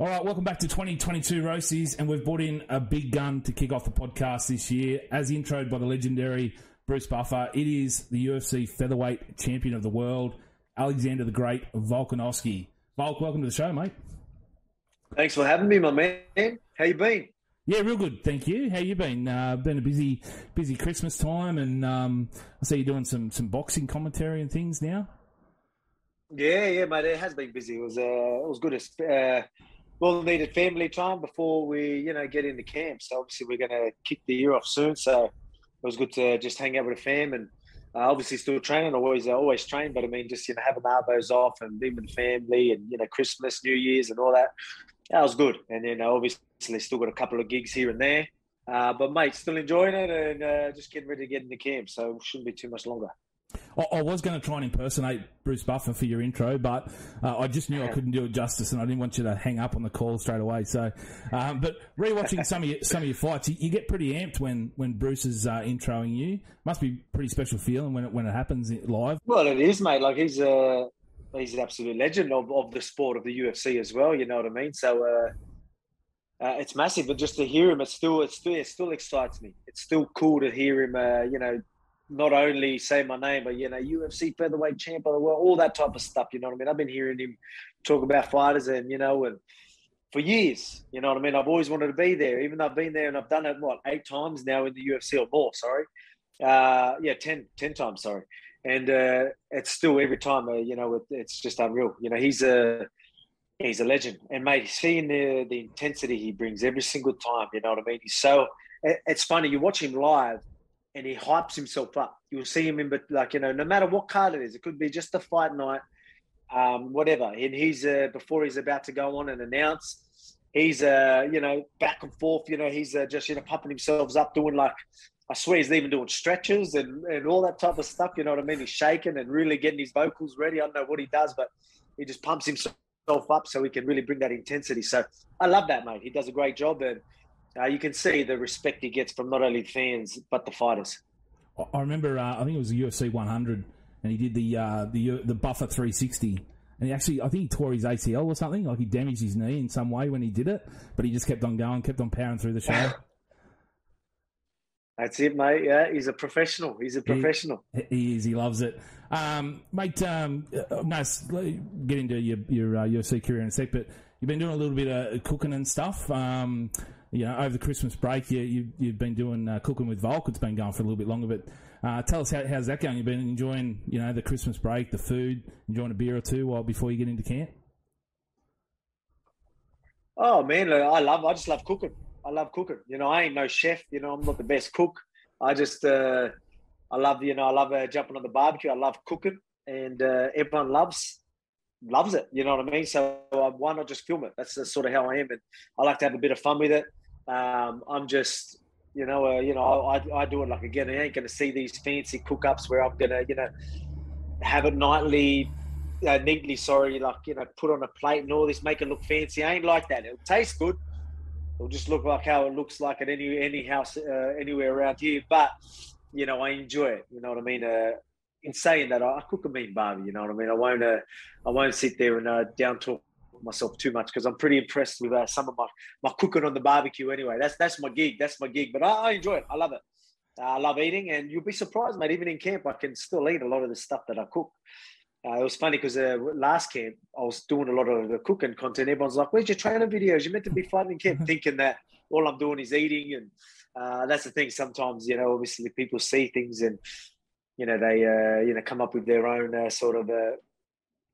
All right, welcome back to 2022 Roasties, and we've brought in a big gun to kick off the podcast this year, as introed by the legendary Bruce Buffer. It is the UFC featherweight champion of the world, Alexander the Great Volkanovski. Volk, welcome to the show, mate. Thanks for having me, my man. How you been? Yeah, real good, thank you. How you been? Uh, been a busy, busy Christmas time, and um, I see you doing some some boxing commentary and things now. Yeah, yeah, mate. It has been busy. It was uh, it was good. Uh, well needed family time before we, you know, get into camp. So obviously we're going to kick the year off soon. So it was good to just hang out with the fam and uh, obviously still training. Always, uh, always train, but I mean, just you know, having arbos off and being with the family and you know, Christmas, New Year's, and all that. That was good. And then obviously still got a couple of gigs here and there. Uh, but mate, still enjoying it and uh, just getting ready to get into camp. So it shouldn't be too much longer. I, was going to try and impersonate Bruce Buffer for your intro, but uh, I just knew I couldn't do it justice, and I didn't want you to hang up on the call straight away. So, um, but rewatching some of your, some of your fights, you, you get pretty amped when when Bruce is uh, introing you. Must be pretty special feeling when it when it happens live. Well, it is, mate. Like he's a he's an absolute legend of, of the sport of the UFC as well. You know what I mean? So. Uh, uh, it's massive, but just to hear him, it still, it still, it still excites me. It's still cool to hear him, uh, you know, not only say my name, but you know, UFC featherweight champ of the world, all that type of stuff. You know what I mean? I've been hearing him talk about fighters, and you know, and for years, you know what I mean. I've always wanted to be there, even though I've been there and I've done it what eight times now in the UFC or more. Sorry, uh, yeah, 10, 10 times. Sorry, and uh, it's still every time, uh, you know, it, it's just unreal. You know, he's a he's a legend, and mate, seeing the the intensity he brings every single time. You know what I mean? He's so. It's funny you watch him live and he hypes himself up. You'll see him in, but like you know, no matter what card it is, it could be just a fight night, um, whatever. And he's uh, before he's about to go on and announce, he's uh, you know back and forth. You know, he's uh, just you know pumping himself up, doing like I swear he's even doing stretches and and all that type of stuff. You know what I mean? He's shaking and really getting his vocals ready. I don't know what he does, but he just pumps himself up so he can really bring that intensity. So I love that, mate. He does a great job and uh, you can see the respect he gets from not only fans but the fighters. I remember, uh, I think it was the UFC 100, and he did the uh, the the buffer 360, and he actually, I think he tore his ACL or something, like he damaged his knee in some way when he did it, but he just kept on going, kept on powering through the show. That's it, mate. Yeah, he's a professional. He's a professional. He, he is. He loves it, um, mate. Um, uh, nice. Get into your your uh, UFC career in a sec, but you've been doing a little bit of cooking and stuff. Um, you know, over the Christmas break, you, you, you've been doing uh, cooking with Volk. It's been going for a little bit longer, but uh, tell us how, how's that going? You've been enjoying, you know, the Christmas break, the food, enjoying a beer or two while before you get into camp. Oh man, I love. I just love cooking. I love cooking. You know, I ain't no chef. You know, I'm not the best cook. I just, uh, I love. You know, I love uh, jumping on the barbecue. I love cooking, and uh, everyone loves loves it. You know what I mean? So uh, why not just film it? That's, that's sort of how I am, and I like to have a bit of fun with it. Um, I'm just, you know, uh, you know, I, I do it like again. I ain't going to see these fancy cook ups where I'm going to, you know, have it nightly, uh, neatly. Sorry, like you know, put on a plate and all this, make it look fancy. I ain't like that. It'll taste good. It'll just look like how it looks like at any any house uh, anywhere around here. But you know, I enjoy it. You know what I mean? Uh, in saying that, I cook a mean barbie. You know what I mean? I won't, uh, I won't sit there and uh, down talk myself too much because I'm pretty impressed with uh, some of my my cooking on the barbecue. Anyway, that's that's my gig. That's my gig. But I, I enjoy it. I love it. Uh, I love eating, and you'll be surprised, mate. Even in camp, I can still eat a lot of the stuff that I cook. Uh, it was funny because uh, last camp I was doing a lot of the cooking content. Everyone's like, "Where's your training videos? You're meant to be fighting in camp," thinking that all I'm doing is eating, and uh, that's the thing. Sometimes, you know, obviously people see things and you know they uh, you know come up with their own uh, sort of uh,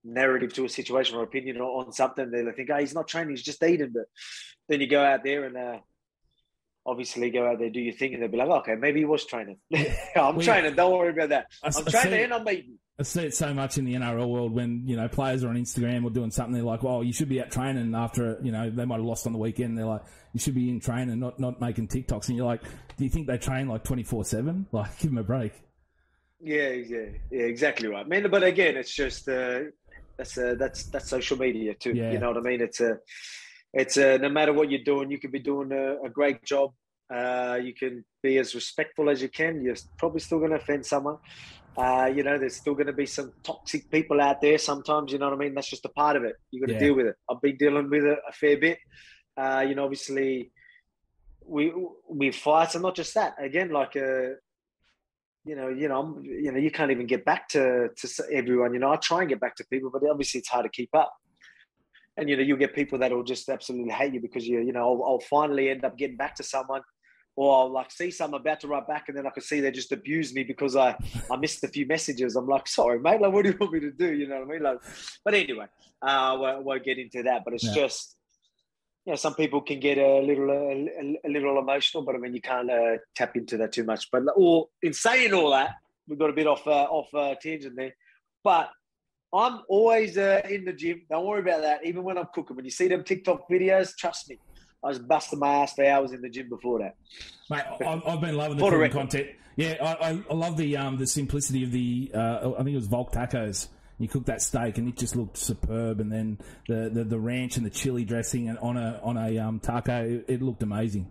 narrative to a situation or opinion on something. They think, oh, he's not training, he's just eating. But then you go out there and uh, obviously go out there, do your thing, and they'll be like, okay, maybe he was training. I'm training. Don't worry about that. I, I'm I training see, and I'm eating. I see it so much in the NRL world when you know players are on Instagram or doing something. They're like, "Well, you should be out training after you know they might have lost on the weekend." They're like, "You should be in training, not not making TikToks." And you're like, "Do you think they train like twenty four seven? Like, give them a break." Yeah, yeah, yeah, exactly right, man. But again, it's just uh, that's uh, that's that's social media too. Yeah. You know what I mean? It's a, it's a, no matter what you're doing, you can be doing a, a great job. Uh, you can be as respectful as you can. You're probably still going to offend someone, Uh, you know, there's still going to be some toxic people out there sometimes. You know what I mean? That's just a part of it. You got to Yeah. deal with it. I've been dealing with it a fair bit. Uh, you know, obviously, we we fight, and not just that. Again, like uh, you know, you know, I'm, you know, you can't even get back to to everyone. You know, I try and get back to people, but obviously it's hard to keep up. And you know, you'll get people that will just absolutely hate you because you, you know, I'll, I'll finally end up getting back to someone, or I'll like see someone about to write back, and then I can see they just abuse me because I I missed a few messages. I'm like, sorry, mate. Like, what do you want me to do? You know what I mean? Like, but anyway, uh, I won't, won't get into that. But it's Yeah. just, you know, some people can get a little, a, a little emotional, but I mean, you can't uh, tap into that too much. But all in saying all that, we got a bit off uh, off uh, tangent there. But I'm always uh, in the gym. Don't worry about that. Even when I'm cooking, when you see them TikTok videos, trust me, I was busting my ass for hours in the gym before that. Mate, I've, been loving the For the cooking record. content. Yeah, I, I, I love the um, the simplicity of the. Uh, I think it was Volk tacos. You cooked that steak and it just looked superb, and then the, the, the ranch and the chili dressing and on a on a um, taco, it, it looked amazing.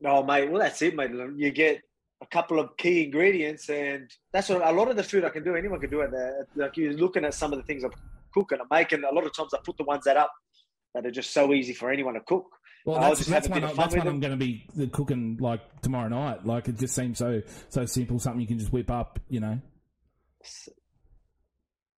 No, mate. Well, that's it, mate. You get a couple of key ingredients, and that's what a lot of the food I can do. Anyone can do it. There. Like you're looking at some of the things I'm cooking, I'm making. A lot of times I put the ones that up that are just so easy for anyone to cook. Well, I'll that's, that's one, I, that's one I'm going to be cooking like tomorrow night. Like it just seems so so simple. Something you can just whip up. You know.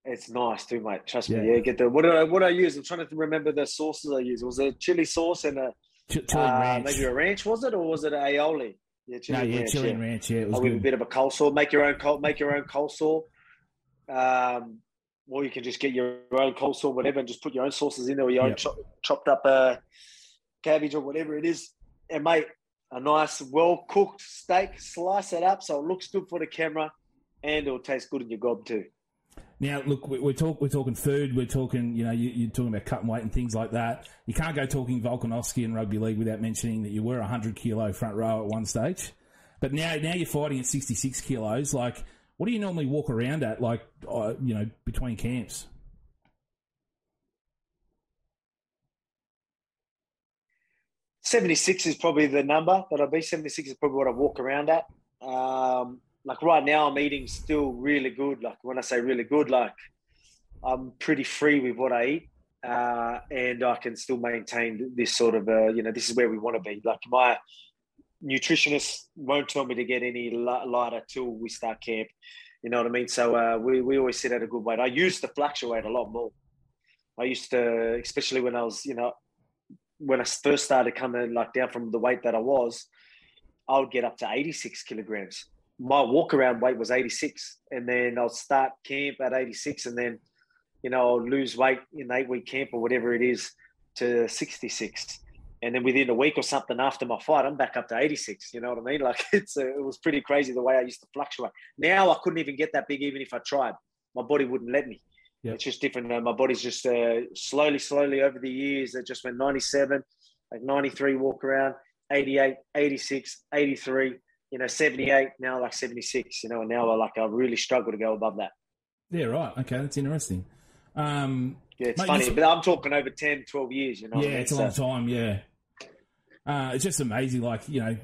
It's nice too, mate. Trust Yeah. me. Yeah, get the what did I what did I use? I'm trying to remember the sauces I used. Was it chili sauce and a Ch- chili uh, ranch. maybe a ranch? Was it or was it aioli? Yeah, chili no, yeah, ranch. chili yeah. ranch. Yeah, it was Oh, with a bit of a coleslaw. Make your own col- make your own coleslaw. Um, or you can just get your own coleslaw, whatever, and just put your own sauces in there, or your own Yep. chop, chopped up uh, cabbage or whatever it is. And mate, a nice, well cooked steak. Slice it up so it looks good for the camera, and it'll taste good in your gob too. Now, look, we- we're talk, we're talking food. We're talking, you know, you, you're talking about cutting weight and things like that. You can't go talking Volkanovski and rugby league without mentioning that you were a hundred kilo front row at one stage. But now, now you're fighting at 66 kilos. Like, what do you normally walk around at? Like, uh, you know, between camps. Seventy six is probably the number that I'll be. Seventy six is probably what I walk around at. Um, like right now, I'm eating still really good. Like when I say really good, like I'm pretty free with what I eat, uh, and I can still maintain this sort of, uh, you know, this is where we want to be. Like my nutritionist won't tell me to get any lighter till we start camp. You know what I mean? So uh, we we always sit at a good weight. I used to fluctuate a lot more. I used to, especially when I was, you know, when I first started coming like down from the weight that I was, I would get up to 86 kilograms. My walk around weight was 86. And then I'll start camp at 86 and then, you know, I'll lose weight in eight week camp or whatever it is to 66. And then within a week or something after my fight, I'm back up to 86. You know what I mean? Like it's a, it was pretty crazy the way I used to fluctuate. Now I couldn't even get that big even if I tried. My body wouldn't let me. Yep. It's just different. Uh, my body's just uh, slowly, slowly over the years. It just went 97, like 93 walk around, 88, 86, 83, you know, 78, now like 76, you know, and now I like I really struggle to go above that. Yeah, right. Okay, that's interesting. Um, Yeah, it's Mate, funny, but I'm talking over 10, 12 years, you know. what I yeah, mean? it's a So- long time. Yeah, uh, it's just amazing. Like you know,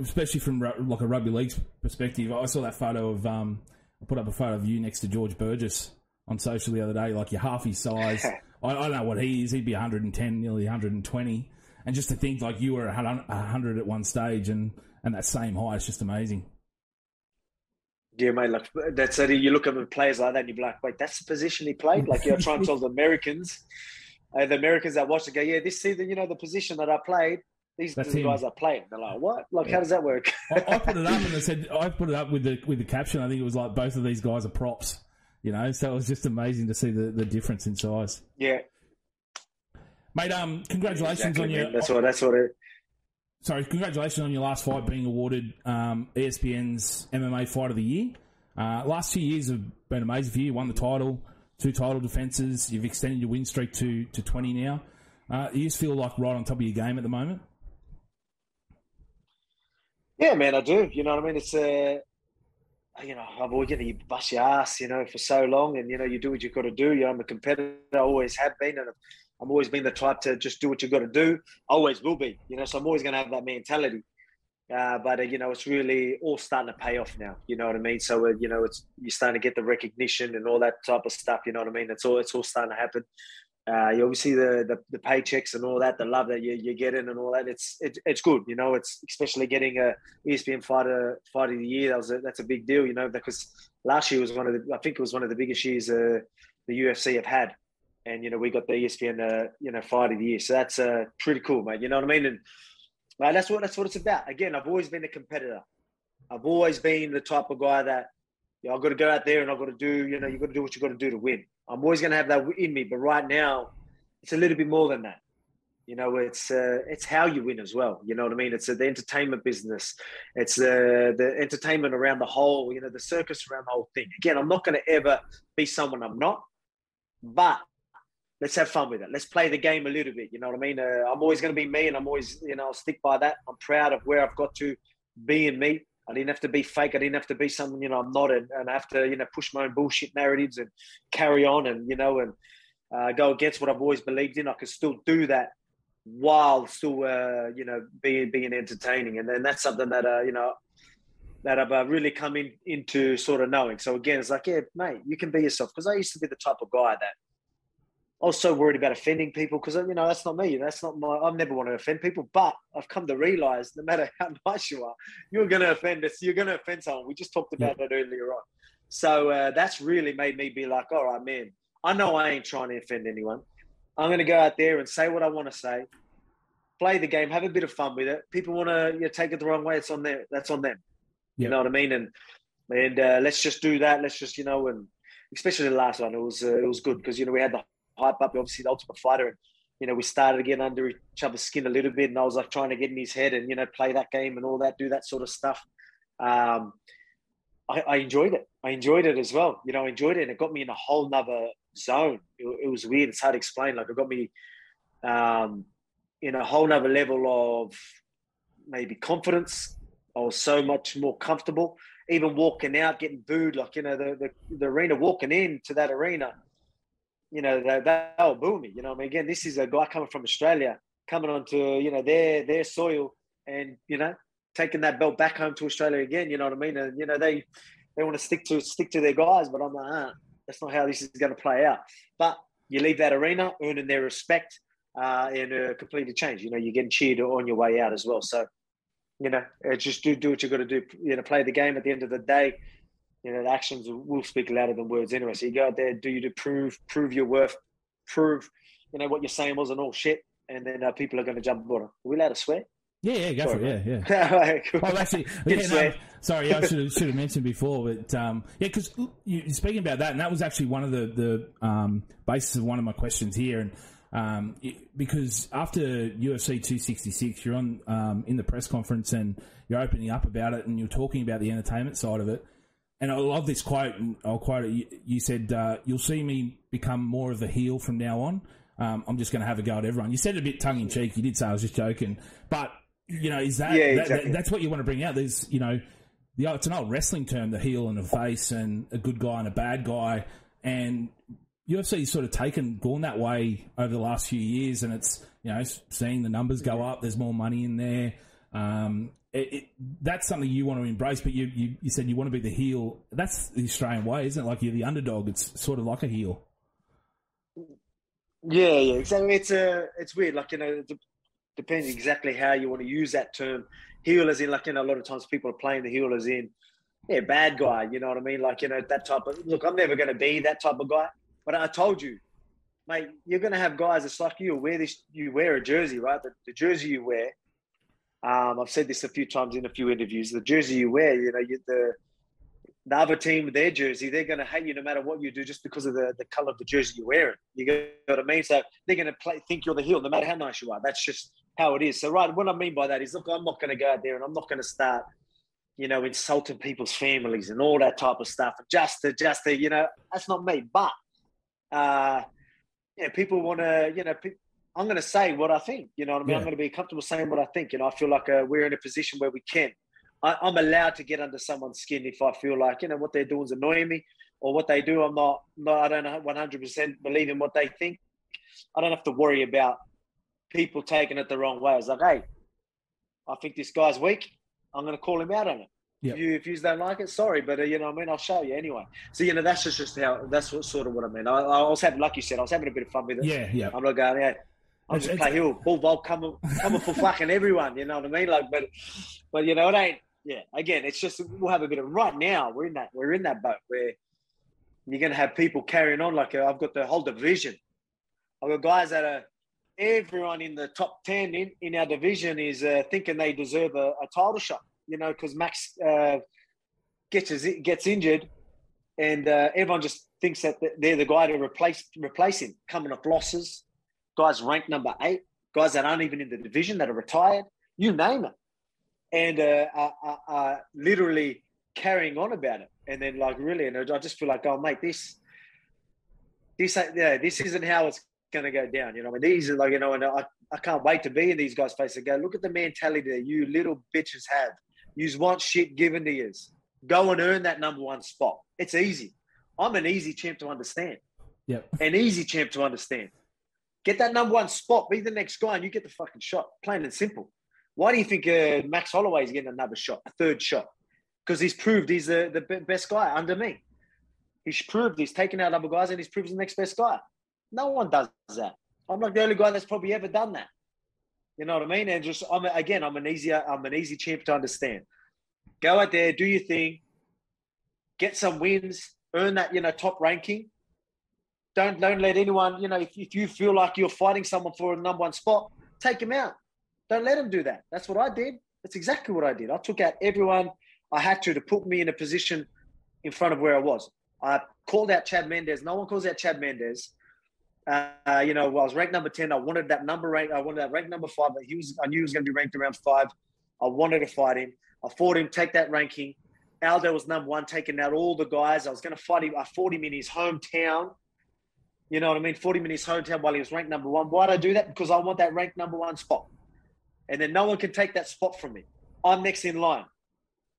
especially from like a rugby league perspective. I saw that photo of um, I put up a photo of you next to George Burgess on social the other day. Like you're half his size. I, I don't know what he is. He'd be 110, nearly 120. And just to think like you were 100 at one stage and and that same height, it's just amazing. Yeah, mate. Like that's it. You look at the players like that, and you're like, wait, that's the position he played. Like you're trying to tell the Americans, uh, the Americans that watch it go, yeah, this season, you know, the position that I played. These are That's the him. guys I played. They're like, what? Like, how does that work? I, I put it up and I said I put it up with the with the caption. I think it was like both of these guys are props. You know, so it was just amazing to see the, the difference in size. yeah, Mate, um, congratulations exactly, on your man. That's what. That's what it. Sorry, congratulations on your last fight being awarded um, ESPN's MMA Fight of the Year. Uh, last two years have been amazing for you. You won the title, two title defences. You've extended your win streak to to twenty now. Uh, you just feel like right on top of your game at the moment. Yeah, man, I do. You know what I mean? It's uh, you know, I've always, you know, you bust your ass, you know, for so long, and you know, you do what you've got to do. You know, I'm a competitor, I always have been, and I'm always been the type to just do what you've got to do. Always will be, you know. So I'm always going to have that mentality. Uh, but uh, you know, it's really all starting to pay off now. You know what I mean? So uh, you know, it's you're starting to get the recognition and all that type of stuff. You know what I mean? It's all it's all starting to happen. Uh, you obviously the, the, the paychecks and all that, the love that you, you're getting and all that. It's it, it's good. You know, it's especially getting a ESPN fighter fighter of the year. That was a, that's a big deal. You know, because last year was one of the I think it was one of the biggest years uh, the UFC have had. And you know, we got the ESPN uh, you know fighter of the year. So that's uh, pretty cool, mate. You know what I mean? And Right? That's what that's what it's about. Again, I've always been a competitor. I've always been the type of guy that you know, I've got to go out there and I've got to do, you know, you've got to do what you've got to do to win. I'm always going to have that in me, but right now, it's a little bit more than that. You know, it's uh, it's how you win as well. You know what I mean? It's uh, the entertainment business. It's uh, the entertainment around the whole. You know, the circus around the whole thing. Again, I'm not going to ever be someone I'm not, but let's have fun with it. Let's play the game a little bit. You know what I mean? Uh, I'm always going to be me, and I'm always, you know, I'll stick by that. I'm proud of where I've got to being me. I didn't have to be fake. I didn't have to be something, you know, I'm not, and, and I have to, you know, push my own bullshit narratives and carry on, and you know, and uh, go against what I've always believed in. I can still do that while still, uh, you know, being being entertaining, and then that's something that, uh, you know, that I've uh, really come in into sort of knowing. So again, it's like, yeah, mate, you can be yourself because I used to be the type of guy that I was so worried about offending people because you know that's not me. That's not my. I've never want to offend people, but I've come to realize no matter how nice you are, you're going to offend us. You're going to offend someone. We just talked about yeah. that earlier on. So uh, that's really made me be like, all right, man. I know I ain't trying to offend anyone. I'm going to go out there and say what I want to say, play the game, have a bit of fun with it. People want to you know, take it the wrong way. It's on them. That's on them. Yeah. You know what I mean? And and uh, let's just do that. Let's just you know and especially the last one, it was uh, it was good because you know we had the hype up, obviously the Ultimate Fighter, and you know we started get under each other's skin a little bit, and I was like trying to get in his head and you know play that game and all that, do that sort of stuff. Um, I, I, enjoyed it. I enjoyed it as well. You know, I enjoyed it, and it got me in a whole nother zone. It, it was weird. It's hard to explain. Like it got me um, in a whole nother level of maybe confidence. I was so much more comfortable. Even walking out, getting booed, like you know, the the, the arena, walking into that arena you know, they, they'll boo me. You know, I mean, again, this is a guy coming from Australia, coming onto you know their their soil, and you know, taking that belt back home to Australia again. You know what I mean? And you know, they they want to stick to stick to their guys, but I'm like, ah, that's not how this is going to play out. But you leave that arena, earning their respect, uh, and uh, completely change. You know, you're getting cheered on your way out as well. So, you know, just do do what you got to do. You know, play the game. At the end of the day, you know, the actions will speak louder than words anyway. So you go out there, do you to prove, prove your worth, prove, you know, what you're saying wasn't all shit, and then uh, people are going to jump aboard. Are we allowed to swear? Yeah, yeah, go sorry, for it. Yeah, yeah. cool. Well, actually, yeah, no, sorry, I should have, should have mentioned before, but um, yeah, because you speaking about that, and that was actually one of the the um, basis of one of my questions here, and um, it, because after UFC 266, you're on um, in the press conference and you're opening up about it, and you're talking about the entertainment side of it and I love this quote. And I'll quote it. You, said, uh, "You'll see me become more of a heel from now on. Um, I'm just going to have a go at everyone." You said it a bit tongue in cheek. You did say I was just joking, but you know, is that, yeah, exactly. that, that's what you want to bring out? There's, you know, the, it's an old wrestling term: the heel and a face, and a good guy and a bad guy. And UFC sort of taken gone that way over the last few years, and it's you know seeing the numbers go up. There's more money in there. Um, it, it, that's something you want to embrace, but you, you, you said you want to be the heel. That's the Australian way, isn't it? Like you're the underdog. It's sort of like a heel. Yeah, yeah, exactly. It's a, uh, it's weird. Like you know, it depends exactly how you want to use that term. Heel as in, like you know, a lot of times people are playing the heel as in, yeah, bad guy. You know what I mean? Like you know, that type of. Look, I'm never going to be that type of guy. But I told you, mate, you're going to have guys. It's like you wear this. You wear a jersey, right? The, the jersey you wear um, I've said this a few times in a few interviews. The jersey you wear, you know, you, the the other team their jersey, they're going to hate you no matter what you do, just because of the, the color of the jersey you're wearing. You know what I mean? So they're going to play, think you're the heel, no matter how nice you are. That's just how it is. So right, what I mean by that is, look, I'm not going to go out there and I'm not going to start, you know, insulting people's families and all that type of stuff. Just to, just to, you know, that's not me. But, uh, yeah, people want to, you know, pe- I'm going to say what I think. You know what I mean? Yeah. I'm going to be comfortable saying what I think. You know, I feel like uh, we're in a position where we can. I, am allowed to get under someone's skin if I feel like you know what they're doing is annoying me, or what they do. I'm not. not I don't 100 percent believe in what they think. I don't have to worry about people taking it the wrong way. It's like, hey, I think this guy's weak. I'm going to call him out on it. Yep. If you if you don't like it, sorry, but uh, you know, what I mean, I'll show you anyway. So you know, that's just, just how that's what, sort of what I mean. I, I was having, like you said, I was having a bit of fun with it. Yeah, yeah. I'm not going, yeah. I'll just play hill, bull vault, coming, coming for fucking everyone. You know what I mean? Like, but, but you know, it ain't. Yeah, again, it's just we'll have a bit of right now. We're in that we're in that boat where you're going to have people carrying on. Like uh, I've got the whole division. I've got guys that are everyone in the top ten in, in our division is uh, thinking they deserve a, a title shot. You know, because Max uh, gets gets injured, and uh, everyone just thinks that they're the guy to replace replace him. Coming off losses, guys ranked number eight, guys that aren't even in the division that are retired. You name it, and uh, are, are, are literally carrying on about it. And then, like, really, and I just feel like, oh, mate, this, this, ain't- yeah, this isn't how it's going to go down. You know, I mean, these are like, you know, and I, I can't wait to be in these guys' faces and go, look at the mentality that you little bitches have. You want shit given to you. Go and earn that number one spot. It's easy. I'm an easy champ to understand. Yep. An easy champ to understand. Get that number one spot. Be the next guy, and you get the fucking shot. Plain and simple. Why do you think uh, Max Holloway is getting another shot, a third shot? Because he's proved he's the, the best guy under me. He's proved he's taken out other guys and he's proved he's the next best guy. No one does that. I'm like the only guy that's probably ever done that. You know what I mean? And just I'm again, I'm an easier, I'm an easy champ to understand. Go out there, do your thing, get some wins, earn that you know top ranking. Don't don't let anyone you know if, if you feel like you're fighting someone for a number one spot, take him out. Don't let him do that. That's what I did. That's exactly what I did. I took out everyone I had to to put me in a position in front of where I was. I called out Chad Mendes. No one calls out Chad Mendes. Uh, you know, I was ranked number 10. I wanted that number rank. I wanted that rank number five, but he was, I knew he was going to be ranked around five. I wanted to fight him. I fought him, take that ranking. Aldo was number one, taking out all the guys. I was going to fight him. I fought him in his hometown. You know what I mean? Fought him in his hometown while he was ranked number one. Why'd I do that? Because I want that ranked number one spot. And then no one can take that spot from me. I'm next in line.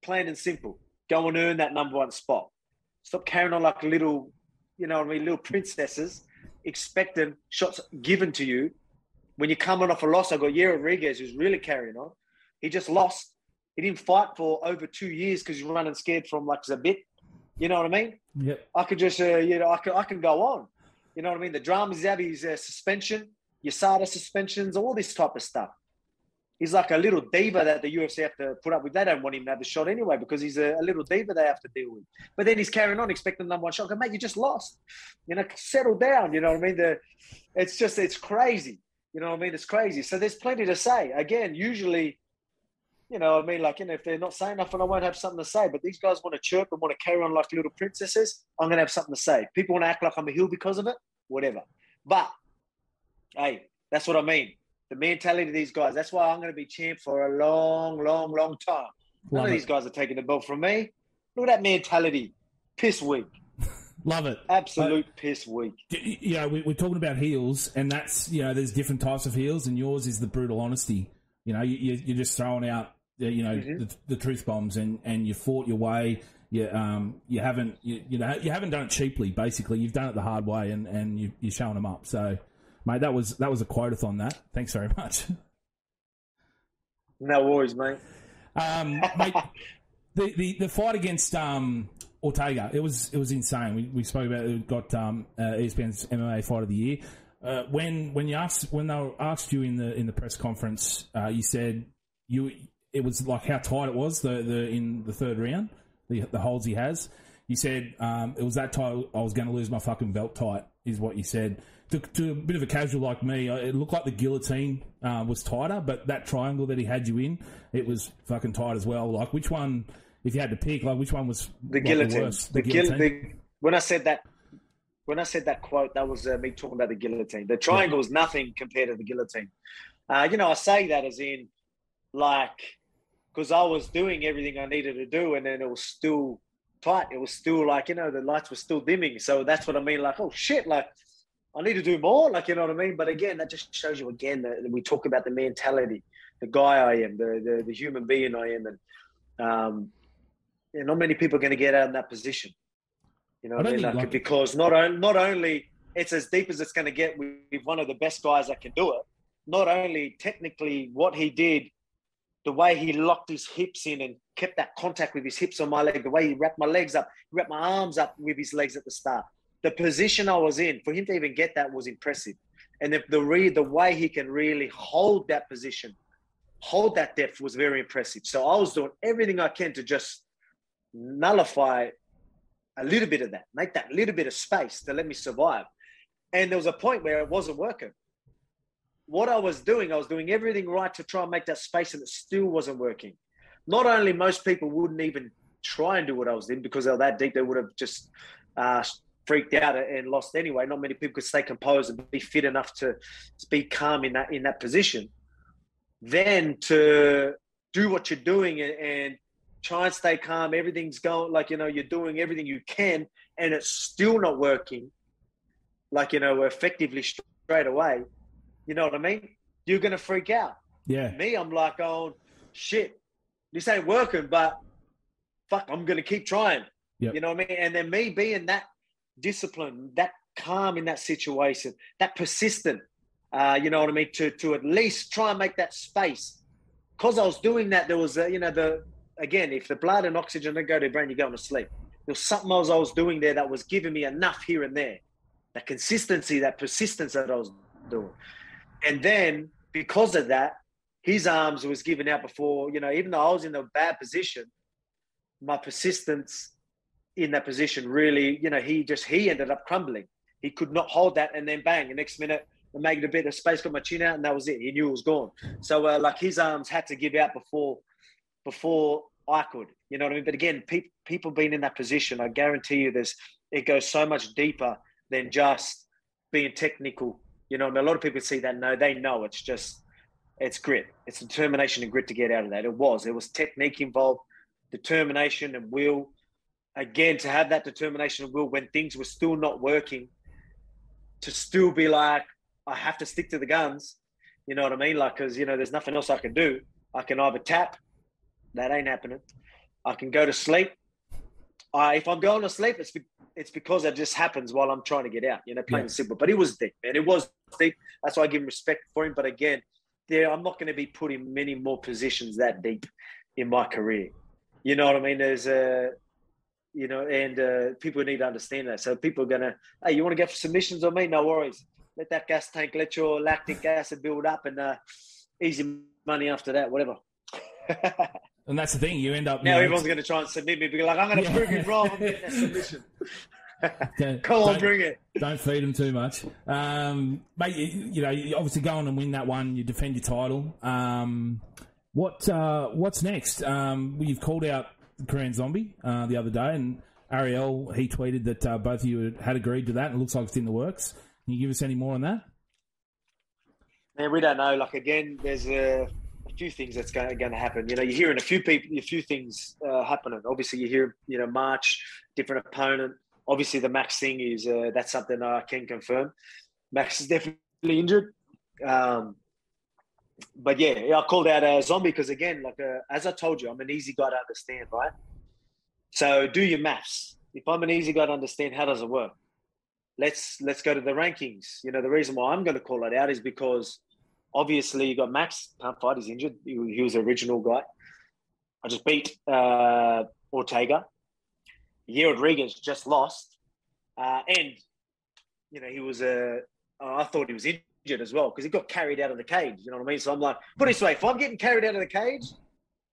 Plain and simple. Go and earn that number one spot. Stop carrying on like little, you know what I mean, little princesses, expecting shots given to you. When you're coming off a loss, I got Yair Rodriguez, who's really carrying on. He just lost. He didn't fight for over two years because he's running scared from like Zabit. You know what I mean? Yep. I could just, uh, you know, I can, I can go on. You know what I mean? The dramas out his uh, suspension, USADA suspensions, all this type of stuff. He's like a little diva that the UFC have to put up with. They don't want him to have the shot anyway because he's a, a little diva they have to deal with. But then he's carrying on, expecting number one shot. Go, mate, you just lost. You know, settle down. You know what I mean? The, it's just, it's crazy. You know what I mean? It's crazy. So there's plenty to say. Again, usually, you know, what I mean, like, you know, if they're not saying nothing, I won't have something to say. But these guys want to chirp and want to carry on like little princesses. I'm going to have something to say. People want to act like I'm a heel because of it, whatever. But, hey, that's what I mean. The mentality of these guys. That's why I'm going to be champ for a long, long, long time. None Love of it. these guys are taking the belt from me. Look at that mentality. Piss weak. Love it. Absolute piss weak. You know, we, we're talking about heels, and that's you know, there's different types of heels, and yours is the brutal honesty. You know, you, you, you're just throwing out, uh, you know, Mhm. the, the truth bombs, and, and you fought your way. You um, you haven't, you, you know, you haven't done it cheaply. Basically, you've done it the hard way, and, and you, you're showing them up. So, mate, that was that was a quotathon. That. Thanks very much. No worries, mate. Um, mate, the, the the fight against um, Ortega, it was it was insane. We, we spoke about it. it got um, uh, ESPN's MMA Fight of the Year. Uh, when when you asked when they asked you in the in the press conference, uh, you said you it was like how tight it was the, the in the third round, the the holds he has. You said um, it was that tight. I was going to lose my fucking belt tight. Is what you said. To, to a bit of a casual like me, uh, it looked like the guillotine uh, was tighter, but that triangle that he had you in, it was fucking tight as well. Like which one, if you had to pick, like which one was The like, guillotine. worst? The, guillotine. The, when I said that, when I said that quote, that was uh, me talking about the guillotine. The triangle is nothing compared to the guillotine. Uh, you know, I say that as in, like, because I was doing everything I needed to do, and then it was still tight. It was still like, you know, the lights were still dimming. So that's what I mean. Like, oh shit, like. I need to do more, like you know what I mean. But again, that just shows you again that we talk about the mentality, the guy I am, the the, the human being I am, and um, yeah, not many people are going to get out in that position. You know I what I, mean? Like, like- because not on, not only it's as deep as it's going to get with one of the best guys that can do it. Not only technically what he did the way he locked his hips in and kept that contact with his hips on my leg, the way he wrapped my legs up, he wrapped my arms up with his legs at the start. The position I was in, for him to even get that was impressive. And the, the, re, the way he can really hold that position, hold that depth was very impressive. So I was doing everything I can to just nullify a little bit of that, make that little bit of space to let me survive. And there was a point where it wasn't working what I was doing, I was doing everything right to try and make that space, and it still wasn't working. Not only most people wouldn't even try and do what I was doing because they're that deep, they would have just uh, freaked out and lost anyway. Not many people could stay composed and be fit enough to be calm in that in that position. Then to do what you're doing and, and try and stay calm, everything's going like you know you're doing everything you can, and it's still not working. Like you know, effectively straight away you know what I mean? You're gonna freak out. Yeah. Me, I'm like, oh shit, this ain't working, but fuck, I'm gonna keep trying. Yep. You know what I mean? And then me being that disciplined, that calm in that situation, that persistent, uh, you know what I mean, to to at least try and make that space. Because I was doing that, there was, a, you know, the again, if the blood and oxygen don't go to your brain, you're going to sleep. There was something else I was doing there that was giving me enough here and there. That consistency, that persistence that I was doing. And then because of that, his arms was given out before, you know, even though I was in a bad position, my persistence in that position really, you know, he just, he ended up crumbling. He could not hold that. And then bang, the next minute, I made a bit of space, got my chin out, and that was it. He knew it was gone. So, uh, like, his arms had to give out before, before I could, you know what I mean? But again, pe- people being in that position, I guarantee you this, it goes so much deeper than just being technical you know, and a lot of people see that. No, they know it's just it's grit. It's determination and grit to get out of that. It was. It was technique involved, determination and will. Again, to have that determination and will when things were still not working, to still be like, I have to stick to the guns. You know what I mean? Like, because you know, there's nothing else I can do. I can either tap, that ain't happening. I can go to sleep. Uh, if I'm going to sleep, it's it's because it just happens while I'm trying to get out. You know, plain yeah. and simple. But it was deep, man. It was deep. That's why I give him respect for him. But again, there I'm not going to be put in many more positions that deep in my career. You know what I mean? There's a, you know, and uh, people need to understand that. So people are gonna, hey, you want to get submissions on me? No worries. Let that gas tank, let your lactic acid build up, and uh, easy money after that, whatever. And that's the thing. You end up now. You everyone's going to try and submit me. Be like, I'm going to yeah. prove you wrong. I'm getting that submission. Come on, bring it. Don't feed them too much, um, mate. You, you, know, you obviously go on and win that one. You defend your title. Um, what uh, What's next? Um, you've called out Korean Zombie uh, the other day, and Ariel he tweeted that uh, both of you had agreed to that, and it looks like it's in the works. Can you give us any more on that? Man, we don't know. Like again, there's a a few things that's going, going to happen. You know, you're hearing a few people, a few things uh, happening. Obviously, you hear, you know, March, different opponent. Obviously, the Max thing is uh, that's something I can confirm. Max is definitely injured. Um, but yeah, I called out a zombie because again, like uh, as I told you, I'm an easy guy to understand, right? So do your maths. If I'm an easy guy to understand, how does it work? Let's let's go to the rankings. You know, the reason why I'm going to call it out is because obviously you got Max can't fight. He's injured. He, he was the original guy. I just beat uh, Ortega. Yeah, Rodriguez just lost, uh, and you know he was a. Uh, I thought he was injured as well because he got carried out of the cage. You know what I mean? So I'm like, put it this way: if I'm getting carried out of the cage,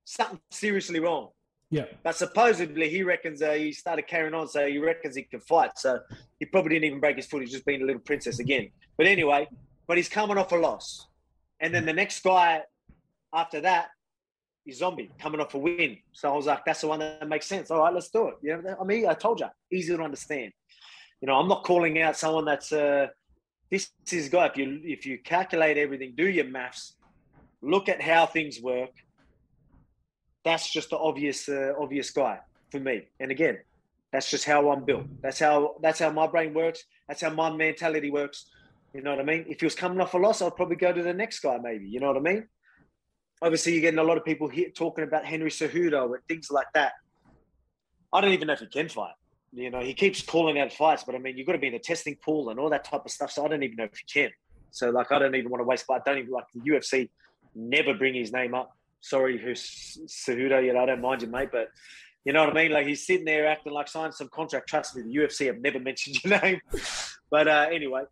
something seriously wrong. Yeah. But supposedly he reckons uh, he started carrying on, so he reckons he can fight. So he probably didn't even break his foot. He's just being a little princess again. But anyway, but he's coming off a loss. And then the next guy after that is Zombie coming off a win. So I was like, that's the one that makes sense. All right, let's do it. You know, I mean, I told you, easy to understand. You know, I'm not calling out someone that's uh, this is guy. If you if you calculate everything, do your maths, look at how things work. That's just the obvious uh, obvious guy for me. And again, that's just how I'm built. That's how that's how my brain works. That's how my mentality works. You know what I mean? If he was coming off a loss, I'd probably go to the next guy, maybe. You know what I mean? Obviously, you're getting a lot of people here talking about Henry Cejudo and things like that. I don't even know if he can fight. You know, he keeps calling out fights, but I mean, you've got to be in the testing pool and all that type of stuff. So I don't even know if he can. So, like, I don't even want to waste. But I don't even like the UFC never bring his name up. Sorry, who's Cejudo? You know, I don't mind you, mate, but you know what I mean. Like he's sitting there acting like signing some contract. Trust me, the UFC have never mentioned your name. but uh, anyway,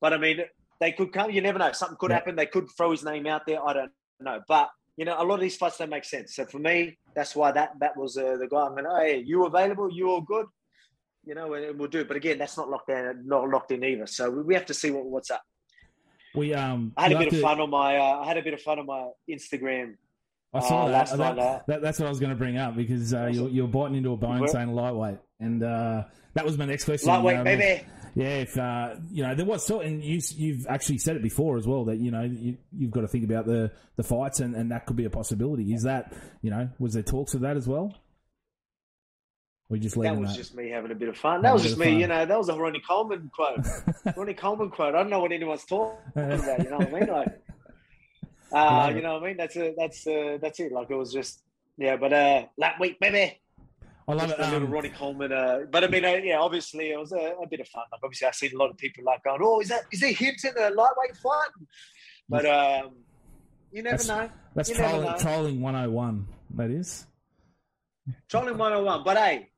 but I mean, they could come. You never know. Something could yeah. happen. They could throw his name out there. I don't know, but you know, a lot of these fights don't make sense. So for me, that's why that that was uh, the guy. I'm going, oh, hey, you available? You all good? You know, and we'll do. It. But again, that's not locked in, not locked in either. So we have to see what, what's up. We um, I had a bit of fun on my. Uh, I had a bit of fun on my Instagram. I saw uh, that. That, that, that, That's what I was going to bring up because uh, you're, you're biting into a bone saying lightweight, and uh, that was my next question. Lightweight, um, baby yeah, if uh, you know there was so, and you, you've actually said it before as well that you know you, have got to think about the the fights, and, and that could be a possibility. Is that you know was there talks of that as well? We just leave that was that. just me having a bit of fun. That was just me, fun. you know. That was a Ronnie Coleman quote. Ronnie Coleman quote. I don't know what anyone's talking about. You know what I mean? Like, uh, you know what I mean? That's a, that's uh, that's it. Like it was just yeah. But uh, lap week, baby. I love Just it. A little um, Ronnie Coleman, uh, but I mean, uh, yeah, obviously it was a, a, bit of fun. Like obviously, I've seen a lot of people like going, "Oh, is that is there hints in a lightweight fight?" But um, you never that's, know. That's you trolling, know. trolling 101. That is trolling 101. But hey,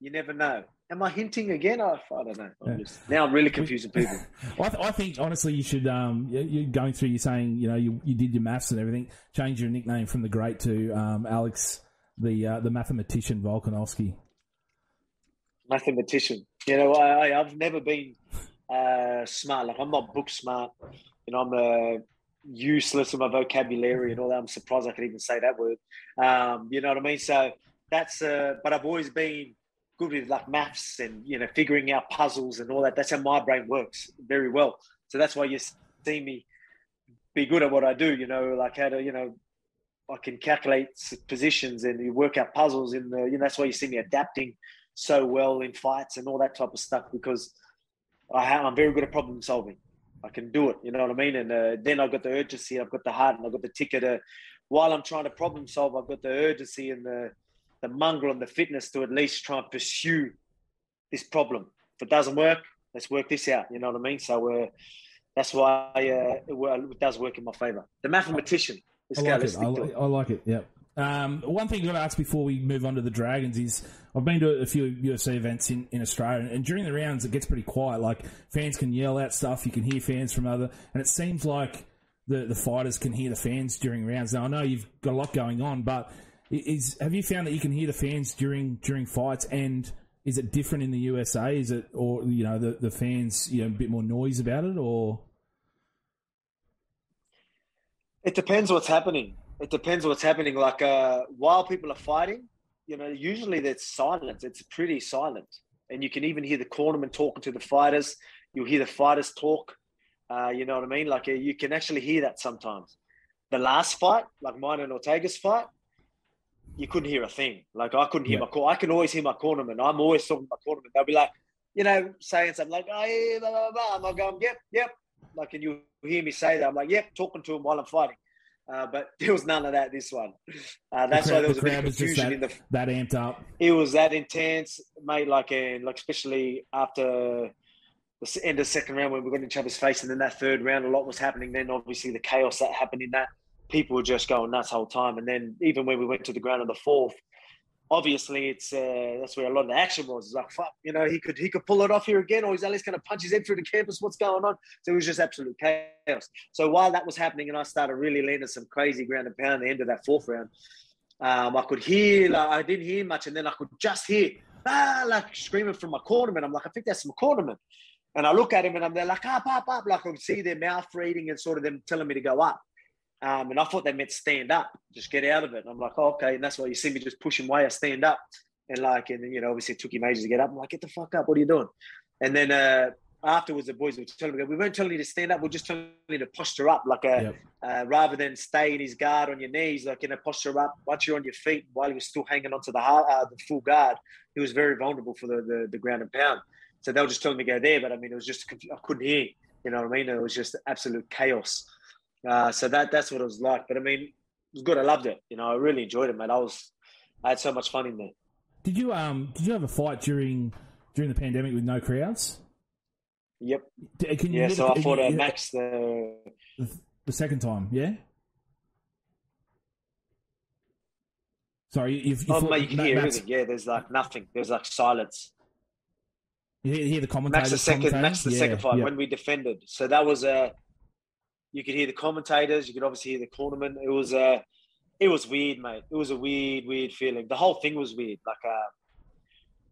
you never know. Am I hinting again? I, I don't know. I'm yeah. just, now I'm really confusing people. I, th- I, think honestly, you should. Um, you're going through. You're saying, you know, you, you did your maths and everything. Change your nickname from the great to um, Alex the uh, the mathematician Volkanovski? Mathematician. You know, I, have never been uh, smart. Like I'm not book smart. You know, I'm uh, useless in my vocabulary and all that. I'm surprised I could even say that word. Um, you know what I mean? So that's. Uh, but I've always been good with like maths and you know figuring out puzzles and all that. That's how my brain works very well. So that's why you see me be good at what I do. You know, like how to you know I can calculate positions and you work out puzzles in the, you know, that's why you see me adapting so well in fights and all that type of stuff because I have, I'm very good at problem solving. I can do it, you know what I mean? And uh, then I've got the urgency, I've got the heart, and I've got the ticket. To, while I'm trying to problem solve, I've got the urgency and the, the mongrel and the fitness to at least try and pursue this problem. If it doesn't work, let's work this out, you know what I mean? So uh, that's why uh, it, it does work in my favor. The mathematician I like it. I, like, I like it. Yeah. Um, one thing I'm going to ask before we move on to the Dragons is I've been to a few UFC events in, in Australia, and during the rounds it gets pretty quiet. Like fans can yell out stuff, you can hear fans from other, and it seems like the the fighters can hear the fans during rounds. Now I know you've got a lot going on, but is have you found that you can hear the fans during during fights and is it different in the USA? Is it or you know the the fans you know a bit more noise about it or? It depends what's happening. It depends what's happening. Like uh, while people are fighting, you know, usually there's silence. It's pretty silent, and you can even hear the cornerman talking to the fighters. You'll hear the fighters talk. Uh, you know what I mean? Like uh, you can actually hear that sometimes. The last fight, like mine and Ortega's fight, you couldn't hear a thing. Like I couldn't hear yeah. my call. I can always hear my cornerman. I'm always talking to my cornerman. They'll be like, you know, saying something like, oh, yeah, blah, blah, blah. I'm like, going, yep, yep, like, and you hear me say that, I'm like, yep, talking to him while I'm fighting. Uh, but there was none of that this one. Uh, that's the crowd, why there was a bit of confusion that, in the that amped up. It was that intense, mate. Like and like especially after the end of the second round when we got in each other's face, and then that third round, a lot was happening. Then obviously the chaos that happened in that, people were just going nuts whole time. And then even when we went to the ground on the fourth, obviously it's uh, that's where a lot of the action was. It's like fuck, you know, he could he could pull it off here again, or he's at least going to punch his head through the canvas. What's going on? So it was just absolute chaos. So while that was happening, and I started really landing some crazy ground and pound at the end of that fourth round, um, I could hear like I didn't hear much, and then I could just hear ah like screaming from my cornerman. I'm like, I think that's my cornerman. And I look at him and I'm there like up, up, up. Like I could see their mouth reading and sort of them telling me to go up. Um, and I thought they meant stand up, just get out of it. And I'm like, oh, okay. And that's why you see me just pushing away. I stand up. And like, and you know, obviously it took him ages to get up. I'm like, get the fuck up. What are you doing? And then uh, afterwards, the boys were telling me, we weren't telling you to stand up. We're just telling you to posture up, like a, yep. uh, rather than stay in his guard on your knees, like in a posture up. Once you're on your feet, while he was still hanging onto the uh, the full guard, he was very vulnerable for the, the, the ground and pound. So they were just telling me to go there, but I mean, it was just I couldn't hear. You know what I mean? It was just absolute chaos. Uh, so that that's what it was like. But I mean, it was good. I loved it. You know, I really enjoyed it, man. I was I had so much fun in there. Did you um did you have a fight during during the pandemic with no crowds? Yep. Can you yeah, so I fought a Max the the second time, yeah. Sorry, you, you Oh, mate, you can hear everything. Yeah, there's like nothing. There's like silence. You hear, the commentators. Max the second? Max the Yeah, second fight yeah. when we defended. So that was Uh, you could hear the commentators. You could obviously hear the cornerman. It was Uh, it was weird, mate. It was a weird, weird feeling. The whole thing was weird. Like uh,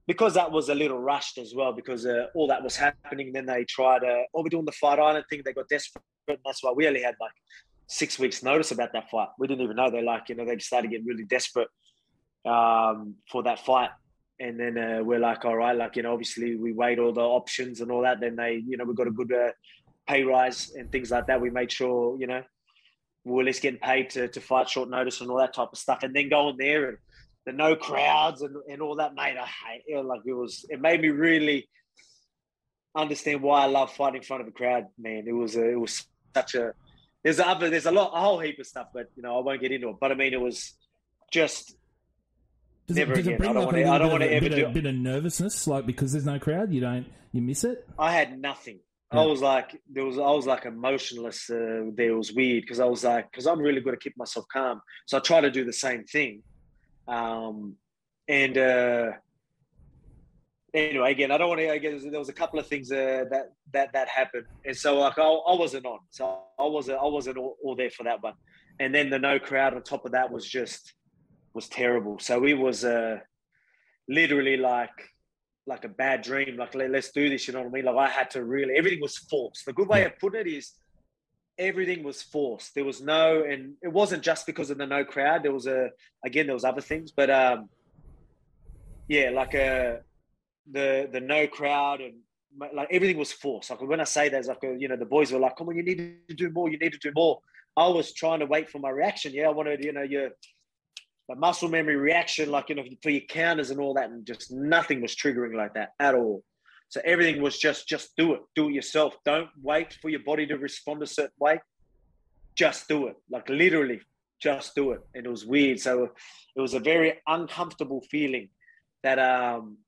because that was a little rushed as well. Because uh, all that was happening. Then they tried. Uh, oh, we're doing the fight island thing. They got desperate. And that's why we only had like six weeks notice about that fight. We didn't even know. They like you know they started getting really desperate um, for that fight. And then uh, we're like, all right, like, you know, obviously we weighed all the options and all that. Then they, you know, we got a good uh, pay rise and things like that. We made sure, you know, we were at least getting paid to, to fight short notice and all that type of stuff. And then going there and the no crowds and, and all that, mate, I hate it. Like it was, it made me really understand why I love fighting in front of a crowd, man. It was, a, it was such a, there's other, there's a lot, a whole heap of stuff, but, you know, I won't get into it. But I mean, it was just, Does Never it, again. it bring I don't a I don't wanna a ever bit, do- bit of nervousness, like because there's no crowd, you don't you miss it? I had nothing. Yeah. I was like, there was, I was like emotionless. Uh, there it was weird because I was like, because I'm really good at keeping myself calm, so I try to do the same thing. Um, and uh, anyway, again, I don't want to. Again, there was a couple of things uh, that that that happened, and so like I, I wasn't on, so I wasn't I wasn't all, all there for that one. And then the no crowd on top of that was just was terrible. So it was uh, literally like like a bad dream. Like Let, us do this. You know what I mean? Like I had to really. Everything was forced. The good way of putting it is everything was forced. There was no, and it wasn't just because of the no crowd. There was a again there was other things, but um, yeah, like a the the no crowd and like everything was forced. Like when I say that, it's like a, you know the boys were like, "Come on, you need to do more. You need to do more." I was trying to wait for my reaction. Yeah, I wanted you know your the muscle memory reaction, like you know for your counters and all that, and just nothing was triggering like that at all. So everything was just just do it, do it yourself. Don't wait for your body to respond a certain way. Just do it, like literally, just do it. And it was weird. So it was a very uncomfortable feeling that um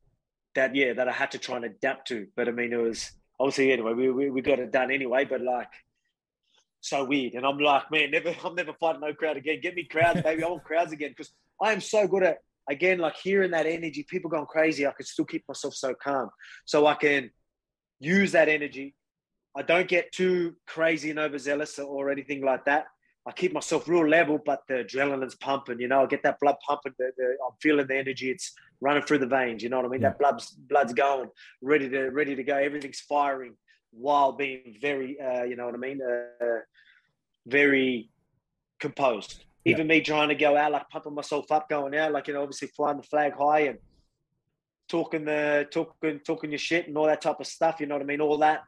that yeah that I had to try and adapt to. But I mean, it was obviously anyway we we, we got it done anyway. But like so weird, and I'm like, man, never I'm never fighting no crowd again. Get me crowds, baby. I want crowds again because I am so good at again like hearing that energy, people going crazy. I can still keep myself so calm, so I can use that energy. I don't get too crazy and overzealous or anything like that. I keep myself real level, but the adrenaline's pumping. You know, I get that blood pumping. The, the, I'm feeling the energy. It's running through the veins. You know what I mean? Yeah. That blood's blood's going, ready to ready to go. Everything's firing while being very, uh, you know what I mean? Uh, very composed. Yeah. Even me trying to go out, like pumping myself up, going out, like you know, obviously flying the flag high and talking the talking talking your shit and all that type of stuff. You know what I mean? All that.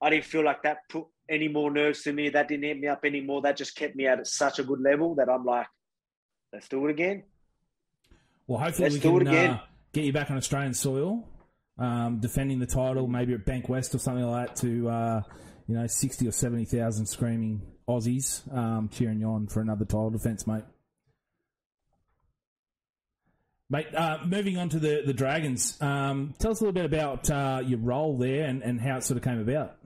I didn't feel like that put any more nerves to me. That didn't hit me up anymore. That just kept me at such a good level that I'm like, let's do it again. Well, hopefully Let's we do can it again. Uh, get you back on Australian soil, um, defending the title, maybe at Bankwest or something like that, to uh, you know sixty or seventy thousand screaming Aussies um, cheering you on for another title defence, mate. Mate, uh, moving on to the the Dragons, um, tell us a little bit about uh, your role there and, and how it sort of came about.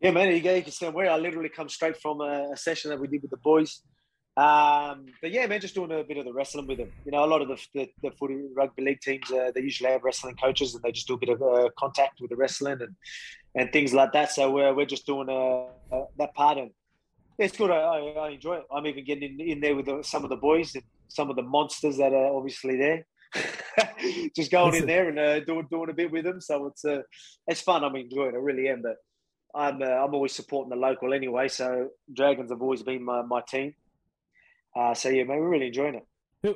Yeah, man, you go. Can stand where I literally come straight from a, a session that we did with the boys. Um, but yeah, man, just doing a bit of the wrestling with them. You know, a lot of the the, the footy rugby league teams uh, they usually have wrestling coaches and they just do a bit of uh, contact with the wrestling and and things like that. So we're we're just doing uh, uh, that part and it's good. I, I, I enjoy it. I'm even getting in, in there with the, some of the boys and some of the monsters that are obviously there. just going in there and uh, doing doing a bit with them. So it's uh, it's fun. I'm enjoying it. I really am. But I'm uh, I'm always supporting the local anyway. So Dragons have always been my, my team. Uh, so yeah, man, we're really enjoying it.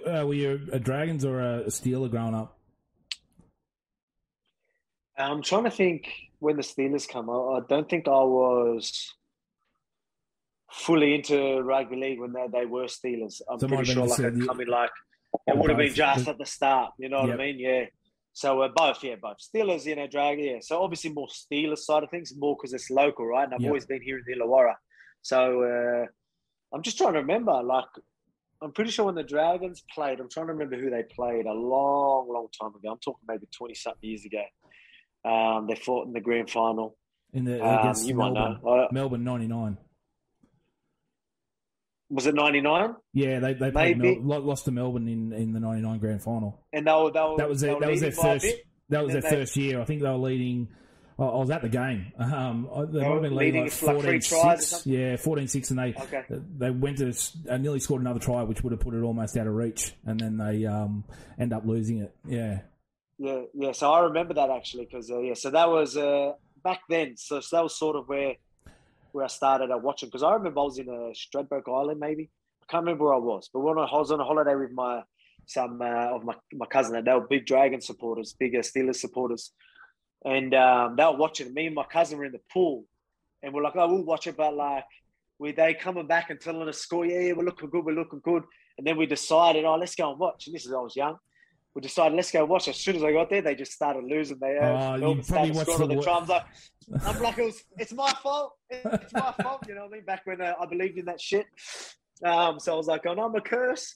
Uh, were you a Dragons or a Steeler growing up? I'm trying to think when the Steelers come. I, I don't think I was fully into rugby league when they, they were Steelers. I'm So pretty sure like I'd come in like it would have been just at the start. You know what Yep. I mean? Yeah. So uh, both, yeah, both Steelers, you know, drag, yeah. So obviously more Steelers side of things, more because it's local, right? And I've Yep. always been here in the Illawarra. So uh, I'm just trying to remember, like, I'm pretty sure when the Dragons played, I'm trying to remember who they played a long, long time ago. I'm talking maybe 20 something years ago. Um, they fought in the grand final. In the Um, against you might Melbourne, know. I- Melbourne '99. Was it ninety nine? Yeah, they they played Mel- lost to Melbourne in, in the ninety nine grand final. And they were, they were, that was their, that was their first that was their they, first year. I think they were leading. I was at the game. Um, they might have been leading like 14 6. Yeah, 14 6, and they okay. they went to uh, nearly scored another try, which would have put it almost out of reach, and then they um, end up losing it. Yeah. Yeah, yeah. So I remember that actually because uh, yeah, so that was uh, back then. So, so that was sort of where where I started uh, watching because I remember I was in uh, Stradbroke Island maybe. I can't remember where I was, but when I was on a holiday with my some uh, of my, my cousin, and they were big Dragon supporters, bigger Steelers supporters, and um, they were watching. Me and my cousin were in the pool, and we're like, "Oh, we'll watch it," but like, were they coming back and telling us, "Score, yeah, we're looking good, we're looking good," and then we decided, "Oh, let's go and watch." And this is I was young. We decided, let's go watch. As soon as I got there, they just started losing. They uh, oh, started scoring the, the drums. Like, I'm like, it was, it's my fault. It's my fault. You know what I mean? Back when uh, I believed in that shit. Um, so I was like, oh, no, I'm a curse.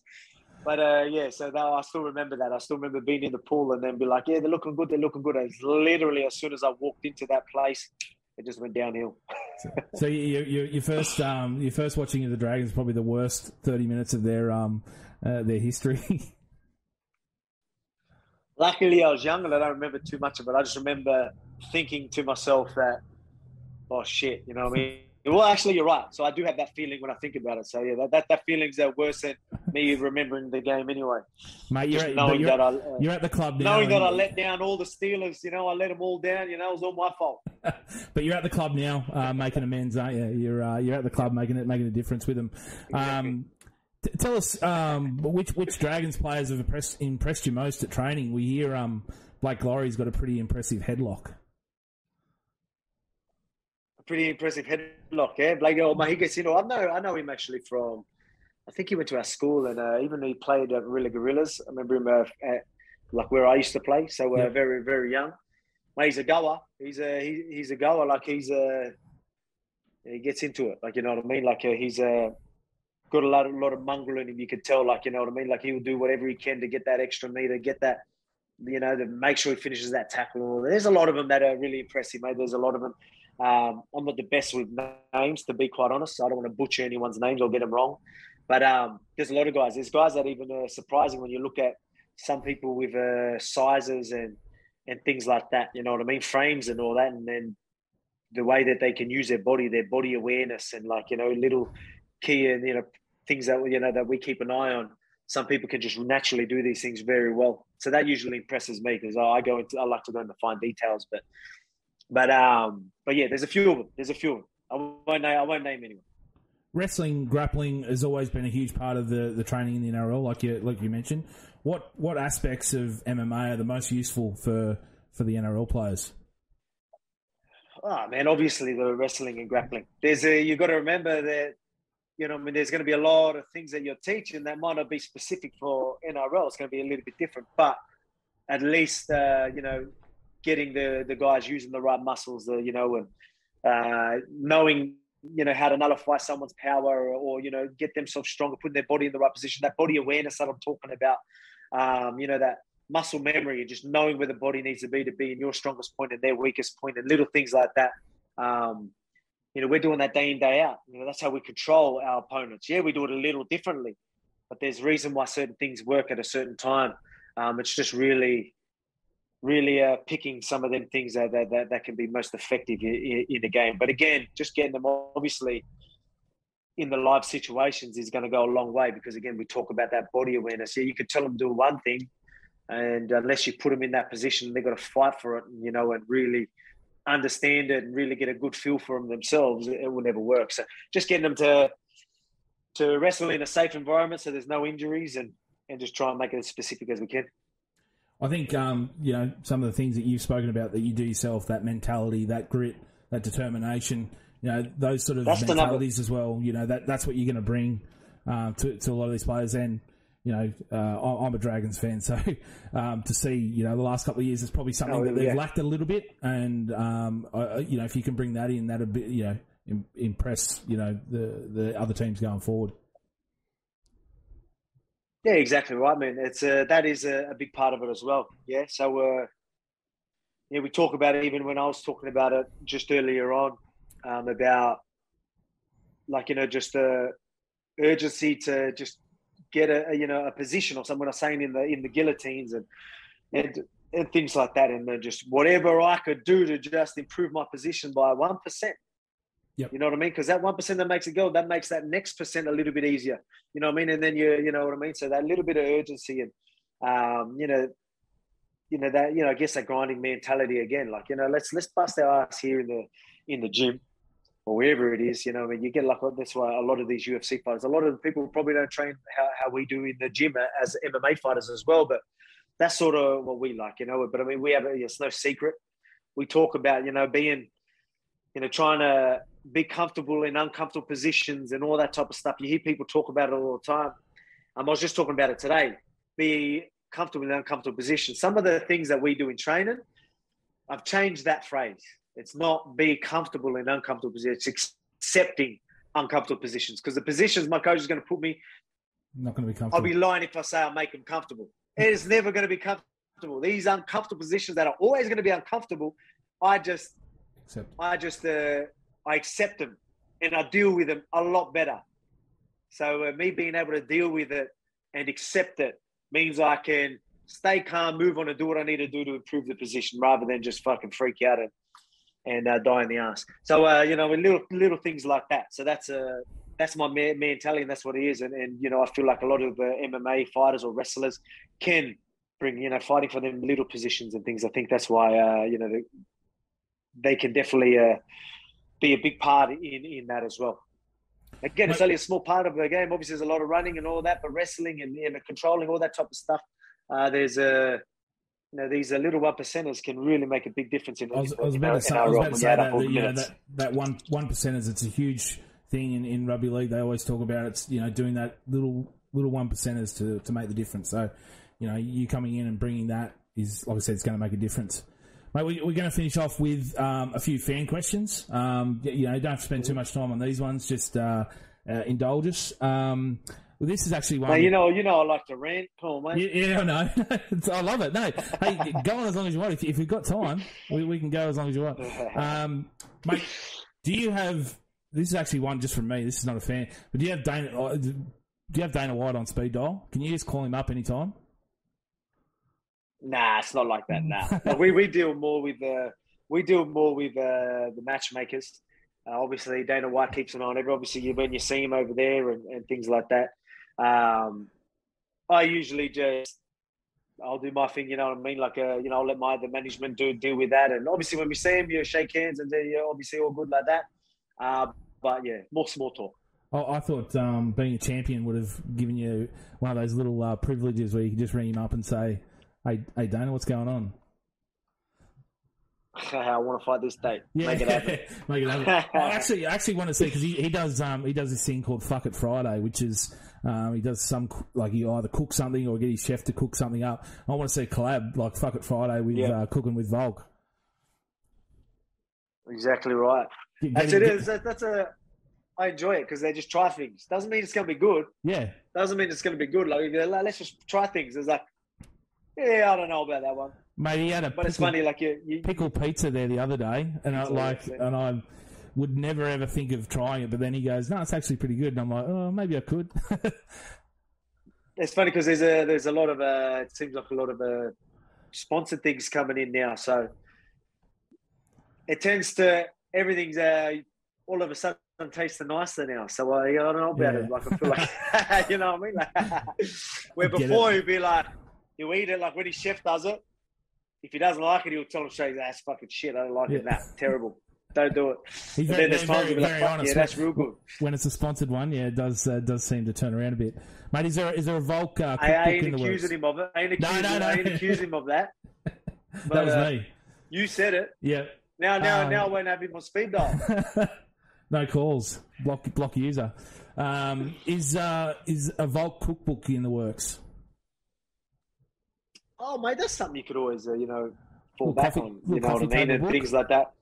But uh, yeah, so now I still remember that. I still remember being in the pool and then be like, yeah, they're looking good. They're looking good. And literally, as soon as I walked into that place, it just went downhill. so you, you, your first, um, your first watching of the Dragons, probably the worst thirty minutes of their um, uh, their history. Luckily, I was young and I don't remember too much of it. I just remember thinking to myself that, oh shit, you know what I mean? Well, actually, you're right. So I do have that feeling when I think about it. So yeah, that that, that feeling's uh, worse than me remembering the game anyway. Mate, you're, at, knowing you're, that I, uh, you're at the club now. Knowing that I let down all the Steelers, you know, I let them all down. You know, it was all my fault. but you're at the club now, uh, making amends, aren't you? You're uh, you're at the club making it making a difference with them. Um, T- tell us um, which which Dragons players have impressed, impressed you most at training. We hear um, Blake Lawrie's got a pretty impressive headlock. Pretty impressive headlock, yeah. Blake, oh, he gets into. I know, I know him actually from. I think he went to our school, and uh, even he played at Warilla Gorillas. I remember him uh, at like where I used to play. So uh, yeah. very very young. Mate, he's a goer. He's a he, he's a goer. Like he's a he gets into it. Like you know what I mean. Like uh, he's a got a lot, a lot of mongrel in him. You could tell, like you know what I mean. Like he'll do whatever he can to get that extra meter, get that, you know, to make sure he finishes that tackle. There's a lot of them that are really impressive, mate. There's a lot of them. Um, I'm not the best with names, to be quite honest. I don't want to butcher anyone's names or get them wrong. But um, there's a lot of guys. There's guys that even are surprising when you look at some people with uh, sizes and and things like that. You know what I mean? Frames and all that, and then the way that they can use their body, their body awareness, and like you know, little key and you know things that you know that we keep an eye on. Some people can just naturally do these things very well, so that usually impresses me because I go into I like to go into fine details, but but um but yeah, there's a few of them. There's a few of them. I won't name, I won't name anyone. Wrestling, grappling has always been a huge part of the, the training in the NRL, like you like you mentioned. What what aspects of MMA are the most useful for for the NRL players? Oh man, obviously the wrestling and grappling. There's a you've got to remember that you know, I mean, there's going to be a lot of things that you're teaching that might not be specific for NRL. It's going to be a little bit different, but at least, uh, you know, getting the the guys using the right muscles, you know, and uh, knowing, you know, how to nullify someone's power or, or, you know, get themselves stronger, putting their body in the right position, that body awareness that I'm talking about, um, you know, that muscle memory and just knowing where the body needs to be to be in your strongest point and their weakest point and little things like that. Um, you know, we're doing that day in, day out. You know, that's how we control our opponents. Yeah, we do it a little differently, but there's reason why certain things work at a certain time. Um, it's just really, really uh, picking some of them things that, that, that, that can be most effective in, the game. But again, just getting them obviously in the live situations is going to go a long way because again, we talk about that body awareness. Yeah, you could tell them do one thing, and unless you put them in that position, they've got to fight for it, you know, and really – understand it and really get a good feel for them themselves, it will never work. So just getting them to to wrestle in a safe environment so there's no injuries and and just try and make it as specific as we can. I think um, you know some of the things that you've spoken about that you do yourself, that mentality, that grit, that determination, you know, those sort of that's mentalities as well. You know, that that's what you're going to bring uh, to, to a lot of these players. And you know, uh, I'm a Dragons fan, so um, to see, you know, the last couple of years is probably something oh, that they've yeah. lacked a little bit, and um, I, you know, if you can bring that in, that'll be, you know, impress, you know, the the other teams going forward. Yeah, exactly right, man. It's uh, that is a, a, big part of it as well. Yeah, so uh, yeah, we talk about it even when I was talking about it just earlier on um, about like you know just the urgency to just get a, a, you know a position or someone I saying in the in the guillotines and and and things like that and then just whatever I could do to just improve my position by one percent. Yep. You know what I mean? Because that one percent that makes it go, that makes that next percent a little bit easier. You know what I mean? And then you you know what I mean. So that little bit of urgency and um, you know, you know that you know I guess that grinding mentality again. Like you know, let's let's bust our ass here in the in the gym or wherever it is, you know, I mean, you get like that's why a lot of these UFC fighters, a lot of the people probably don't train how, how we do in the gym as MMA fighters as well, but that's sort of what we like, you know. But I mean, we have it's no secret. We talk about you know being, you know, trying to be comfortable in uncomfortable positions and all that type of stuff. You hear people talk about it all the time. Um, I was just talking about it today. Be comfortable in uncomfortable positions. Some of the things that we do in training, I've changed that phrase. It's not be comfortable in uncomfortable positions. It's accepting uncomfortable positions because the positions my coach is going to put me. Not going to be comfortable. I'll be lying if I say I'll make them comfortable. It is never going to be comfortable. These uncomfortable positions that are always going to be uncomfortable, I just, Accept. I just, uh, I accept them and I deal with them a lot better. So uh, me being able to deal with it and accept it means I can stay calm, move on, and do what I need to do to improve the position, rather than just fucking freak out and and uh, die in the ass. So uh, you know, little little things like that. So that's a uh, that's my mentality, and that's what it is. And, and you know, I feel like a lot of uh, MMA fighters or wrestlers can bring you know fighting for them little positions and things. I think that's why uh, you know they, they can definitely uh, be a big part in in that as well. Again, it's only a small part of the game. Obviously, there's a lot of running and all that, but wrestling and, and controlling all that type of stuff. Uh, there's a you know these little one percenters can really make a big difference in. I was, I was about to say, I was about to say that, know, that that one one percenters. It's a huge thing in, in rugby league. They always talk about it's you know doing that little little one percenters to to make the difference. So you know you coming in and bringing that is like I said, it's going to make a difference. Mate, we, are going to finish off with um, a few fan questions. Um, you know, don't spend too much time on these ones. Just uh, uh, indulge us. Um, well, this is actually one. You know, you know, I like to rant. Come on, mate. Yeah, I know. I love it. No, hey, go on as long as you want. If, if you've got time, we, we can go as long as you want. Um, mate, do you have? This is actually one just from me. This is not a fan, but do you have Dana? Uh, do you have Dana White on speed dial? Can you just call him up anytime? Nah, it's not like that. Nah, we we deal more with the uh, we deal more with uh, the matchmakers. Uh, obviously, Dana White keeps an eye on it. Obviously, you, when you see him over there and, and things like that. Um, I usually just I'll do my thing. You know what I mean? Like, uh, you know, I'll let my the management do deal with that. And obviously, when we see him, you shake hands and you're obviously all good like that. Uh, but yeah, more small talk. Oh, I thought um, being a champion would have given you one of those little uh, privileges where you could just ring him up and say, "Hey, hey, Dana, what's going on?" I want to fight this date. Yeah, make it happen. make it happen. I actually, I actually want to see because he, he does um, he does this thing called Fuck It Friday, which is um, he does some like he either cook something or get his chef to cook something up. I want to see a collab like Fuck It Friday with yeah. uh, cooking with Volk. Exactly right. Get, that's it. Is that's a. I enjoy it because they just try things. Doesn't mean it's going to be good. Yeah. Doesn't mean it's going to be good. Like let's just try things. It's like, yeah, I don't know about that one. Mate, he had a but pickle, it's funny, like you, you, pickle pizza there the other day, and I like, and I would never ever think of trying it, but then he goes, "No, it's actually pretty good," and I'm like, "Oh, maybe I could." it's funny because there's a there's a lot of uh, it seems like a lot of uh, sponsored things coming in now, so it tends to everything's uh, all of a sudden tastes nicer now. So uh, I don't know about yeah. it. Like I feel like you know what I mean. Like, where before you'd be like, you eat it like when his chef does it if he doesn't like it, he'll tell him straight, that's fucking shit. I don't like yeah. it. Nah, terrible. Don't do it. He's very, then there's times very, like, honest. yeah, that's real good. When it's a sponsored one, yeah, it does uh, does seem to turn around a bit. Mate, is there is there a Volk uh, I, I ain't accusing him of it. I ain't accusing, no, no, no. I ain't accusing him of that. But, that was uh, me. You said it. Yeah. Now, now, um, now, I won't have him on speed dial. no calls. Block block user. Um, is uh, is a Volk cookbook in the works? Oh, mate, that's something you could always, uh, you know, fall back on. You know what I mean, and things like that.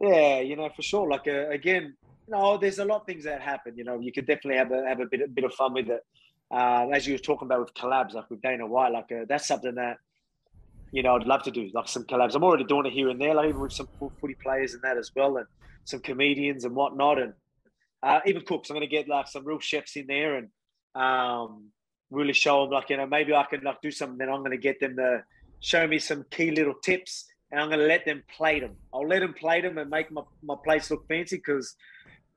Yeah, you know, for sure. Like uh, again, you know, there's a lot of things that happen. You know, you could definitely have a have a bit a bit of fun with it. Uh, as you were talking about with collabs, like with Dana White, like uh, that's something that you know I'd love to do, like some collabs. I'm already doing it here and there, like even with some footy players and that as well, and some comedians and whatnot. And uh, even cooks. I'm going to get like some real chefs in there and um, really show them like you know maybe I can like do something. Then I'm going to get them to show me some key little tips, and I'm going to let them play them. I'll let them play them and make my my plates look fancy because.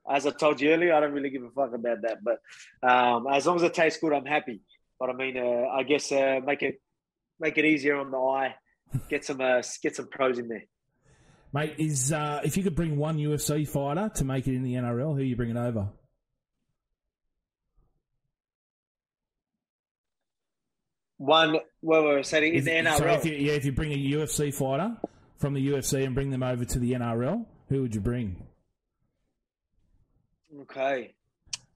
As I told you earlier, I don't really give a fuck about that. But um, as long as it tastes good, I'm happy. But I mean, uh, I guess uh, make it make it easier on the eye. Get some uh, get some pros in there. Mate, is uh, if you could bring one UFC fighter to make it in the NRL, who are you bringing over? One, well, we're saying in the NRL. So if you, yeah, if you bring a UFC fighter from the UFC and bring them over to the NRL, who would you bring? Okay.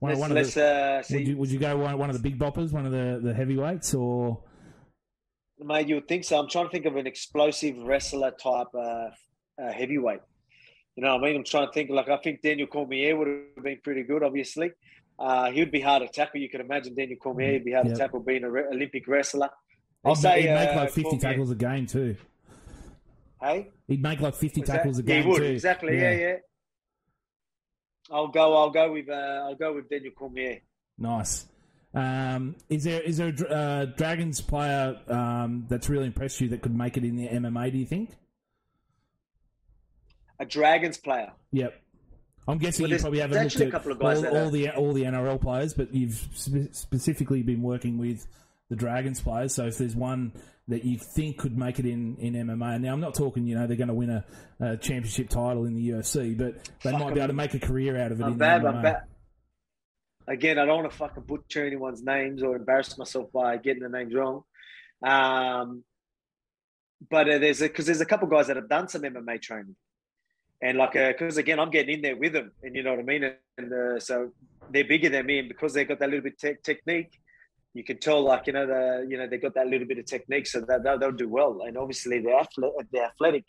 One, let's, one of the, uh, see. would, you, would you go one, one of the big boppers, one of the, the heavyweights, or Mate, you would think so. I'm trying to think of an explosive wrestler type uh, uh, heavyweight. You know what I mean? I'm trying to think. Like I think Daniel Cormier would have been pretty good. Obviously, uh, he would be hard to tackle. You can imagine Daniel Cormier would be hard Yep. to tackle, being an re- Olympic wrestler. I'll he'd, say he'd make uh, like fifty Cormier. tackles a game too. Hey, He'd make like fifty Was that- tackles a yeah, game he would too. exactly. Yeah. yeah, I'll go. I'll go with. Uh, I'll go with Daniel Cormier. Nice. Um, is there is there a uh, Dragons player um, that's really impressed you that could make it in the MMA? Do you think? A Dragons player. Yep. I'm guessing Well, you probably haven't looked at all, all the all the NRL players, but you've spe- specifically been working with the Dragons players. So if there's one that you think could make it in, in MMA, now I'm not talking, you know, they're going to win a, a championship title in the UFC, but they Fuck, might be able to make a career out of it I'm in bad. the I'm bad. Again, I don't want to fucking butcher anyone's names or embarrass myself by getting the names wrong. Um, but uh, there's a because there's a couple guys that have done some MMA training, and like because again, I'm getting in there with them, and you know what I mean. And uh, so they're bigger than me, and because they've got that little bit tech technique, you can tell like you know the you know they got that little bit of technique, so that they'll, they'll do well. And obviously they're athletic, they're athletic.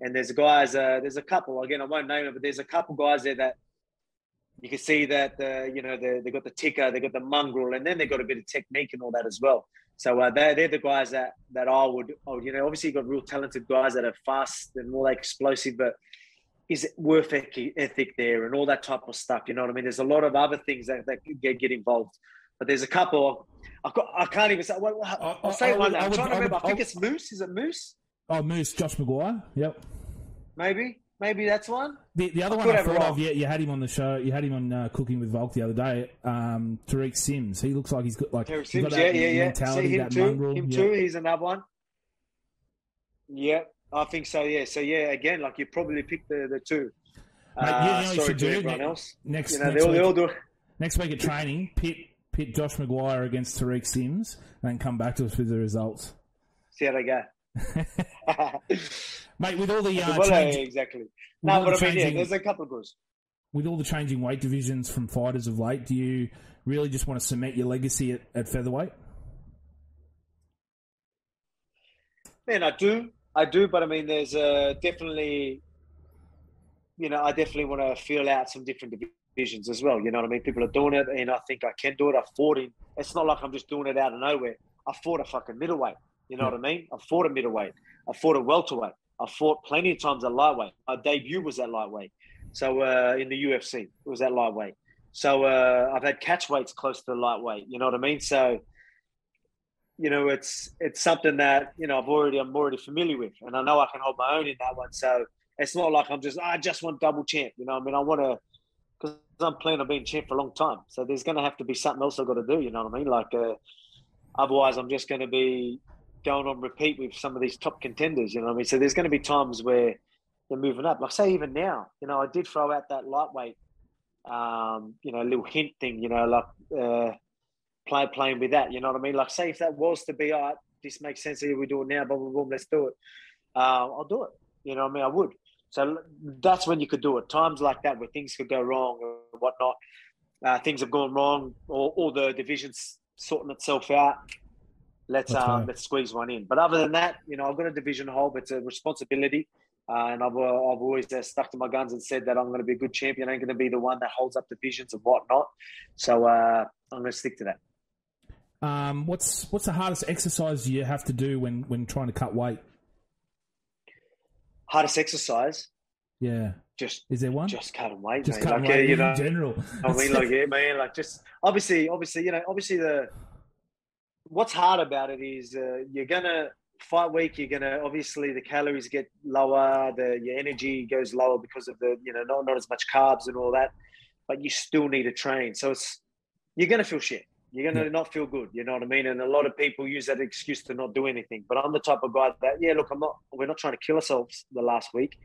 And there's guys, uh, there's a couple again. I won't name it, but there's a couple guys there that you can see that uh, you know they they got the ticker, they got the mongrel, and then they got a bit of technique and all that as well. So uh, they're they're the guys that that I would, you know, obviously you got real talented guys that are fast and more explosive, but is it worth ethic, ethic there and all that type of stuff? You know what I mean? There's a lot of other things that, that could get get involved, but there's a couple. I, got, I can't even say. Well, I'll, I- say I one. I I'm would- trying to remember. I think it's Moose. Is it Moose? Oh, Moose, Josh McGuire. Yep. Maybe. Maybe that's one. The, the other one I thought of, yeah, you had him on the show. You had him on uh, Cooking with Volk the other day. Um, Tariq Sims. He looks like he's got like he's Sims, got yeah, yeah, yeah. mentality, See him that too. mongrel. Him yeah. too. He's another one. Yeah, I think so. Yeah. So yeah, again, like you probably picked the the two. Mate, you know Uh, sorry to do everyone ne- else. Next, You know, next, they all, they week, all do. next week at training, pit pit Josh McGuire against Tariq Sims, and then come back to us with the results, See how they go. mate. With all the uh, well, change, exactly. No, but I mean, yeah, changing- there's a couple of goals. with all the changing weight divisions from fighters of late, do you really just want to cement your legacy at, at featherweight? Man, I do, I do, but I mean, there's uh, definitely, you know, I definitely want to feel out some different divisions as well. You know what I mean? People are doing it, and I think I can do it. I fought in. It's not like I'm just doing it out of nowhere. I fought a fucking middleweight. You know what I mean? I fought a middleweight. I fought a welterweight. I fought plenty of times at lightweight. My debut was at lightweight. So uh, in the UFC, it was at lightweight. So uh, I've had catchweights close to the lightweight. You know what I mean? So you know, it's it's something that you know I've already I'm already familiar with, and I know I can hold my own in that one. So it's not like I'm just I just want double champ. You know, I mean, I want to because I'm planning on being champ for a long time. So there's going to have to be something else I've got to do. You know what I mean? Like uh, otherwise, I'm just going to be going on repeat with some of these top contenders. You know what I mean? So there's going to be times where they're moving up. Like say even now, you know, I did throw out that lightweight, um, you know, little hint thing. You know, like. Uh, play playing with that. You know what I mean? Like, say if that was to be, all right, this makes sense. Here we do it now. Boom, boom, boom. Let's do it. Uh, I'll do it. You know what I mean? I would. So that's when you could do it. Times like that where things could go wrong or whatnot. Uh, things have gone wrong, or, or the division's sorting itself out. Let's um, let's squeeze one in. But other than that, you know, I've got a division hold. It's a responsibility. Uh, and I've, uh, I've always uh, stuck to my guns and said that I'm going to be a good champion. I'm going to be the one that holds up divisions and whatnot. So uh, I'm going to stick to that. Um, what's what's the hardest exercise you have to do when, when trying to cut weight? hardest exercise. Yeah, just Is there one? just cut weight, Just mate. cut like, away uh, you in know, general. I mean, like, yeah, man, like, just obviously, obviously, you know, obviously, the what's hard about it is uh, you're gonna fight week. You're gonna obviously the calories get lower, the your energy goes lower because of the you know not not as much carbs and all that, but you still need to train. So it's you're gonna feel shit. You're gonna Yeah. not feel good. You know what I mean? And a lot of people use that excuse to not do anything. But I'm the type of guy that yeah, look, I'm not. We're not trying to kill ourselves the last week,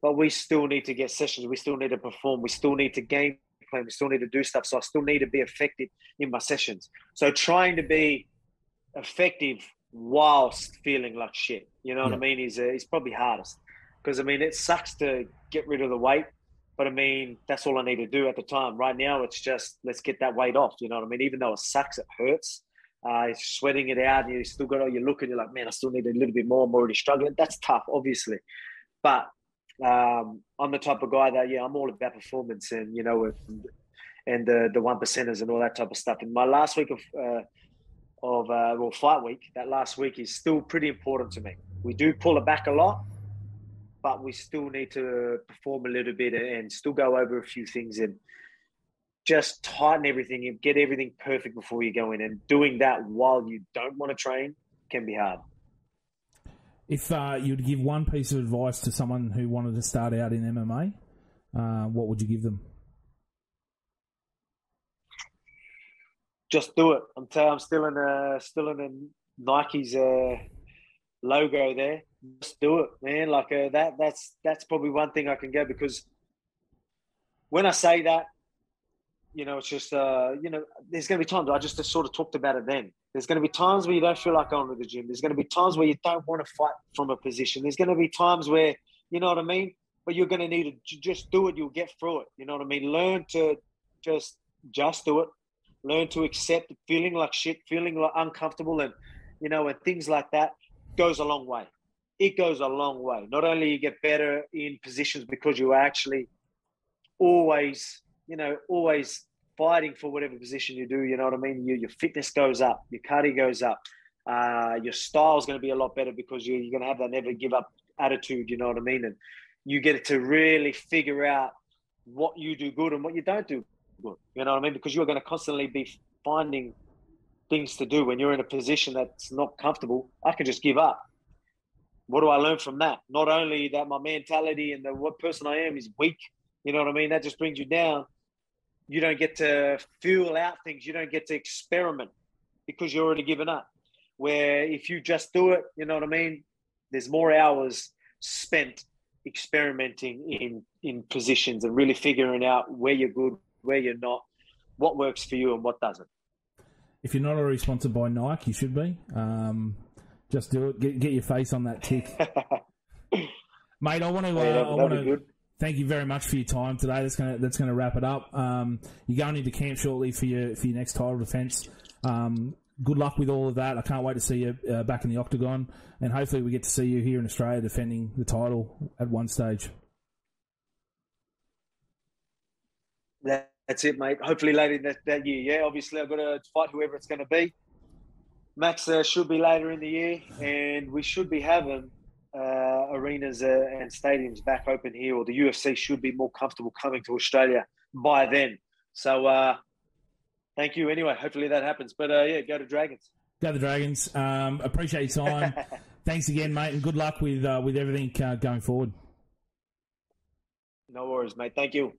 but we still need to get sessions. We still need to perform. We still need to game plan. We still need to do stuff. So I still need to be effective in my sessions. So trying to be effective whilst feeling like shit, you know what I mean, is uh, is probably hardest. Because I mean, it sucks to get rid of the weight, but I mean, that's all I need to do at the time. Right now, it's just let's get that weight off. You know what I mean? Even though it sucks, it hurts. Uh, sweating it out, and you still got all you look and you're like, man, I still need a little bit more. I'm already struggling. That's tough, obviously, but um, I'm the type of guy that yeah, I'm all about performance and you know and, and the the one percenters and all that type of stuff. And my last week of uh, of uh, well fight week, that last week is still pretty important to me. We do pull it back a lot, but we still need to perform a little bit and still go over a few things and just tighten everything and get everything perfect before you go in. And doing that while you don't want to train can be hard. If uh, you'd give one piece of advice to someone who wanted to start out in MMA, uh, what would you give them? just do it. I'm telling. I'm still in a still in a Nike's uh, logo there. Just do it, man. Like uh, that. That's that's probably one thing I can go because when I say that, you know, it's just uh, you know, there's going to be times I just sort of talked about it. Then there's going to be times where you don't feel like going to the gym. There's going to be times where you don't want to fight from a position. There's going to be times where you know what I mean. But you're going to need to just do it. You'll get through it. You know what I mean. Learn to just just do it learn to accept feeling like shit, feeling like uncomfortable, and you know, and things like that goes a long way. It goes a long way. Not only you get better in positions because you are actually always, you know, always fighting for whatever position you do. You know what I mean? Your, your fitness goes up, your cardio goes up, uh, your style is going to be a lot better because you're, you're going to have that never give up attitude. You know what I mean? And you get to really figure out what you do good and what you don't do good. You know what I mean? Because you're going to constantly be finding things to do when you're in a position that's not comfortable. I can just give up. What do I learn from that? Not only that my mentality and the what person I am is weak. You know what I mean? That just brings you down. You don't get to feel out things. You don't get to experiment because you're already given up. Where if you just do it, you know what I mean? There's more hours spent experimenting in in positions and really figuring out where you're good, where you're not, what works for you and what doesn't. If you're not already sponsored by Nike, you should be. Um, just do it. Get, get your face on that tick, mate. I want to. Uh, Yeah, I want to thank you very much for your time today. That's gonna that's gonna wrap it up. Um, you're going into camp shortly for your for your next title defence. Um, good luck with all of that. I can't wait to see you uh, back in the octagon, and hopefully we get to see you here in Australia defending the title at one stage. That- That's it, mate. Hopefully later that, that year. Yeah, obviously I've got to fight whoever it's going to be. Max uh, should be later in the year, and we should be having uh, arenas uh, and stadiums back open here, or the UFC should be more comfortable coming to Australia by then. So, uh, thank you. Anyway, hopefully that happens. But uh, yeah, go to Dragons. Go the Dragons. Um, appreciate your time. Thanks again, mate, and good luck with uh, with everything uh, going forward. no worries, mate. Thank you.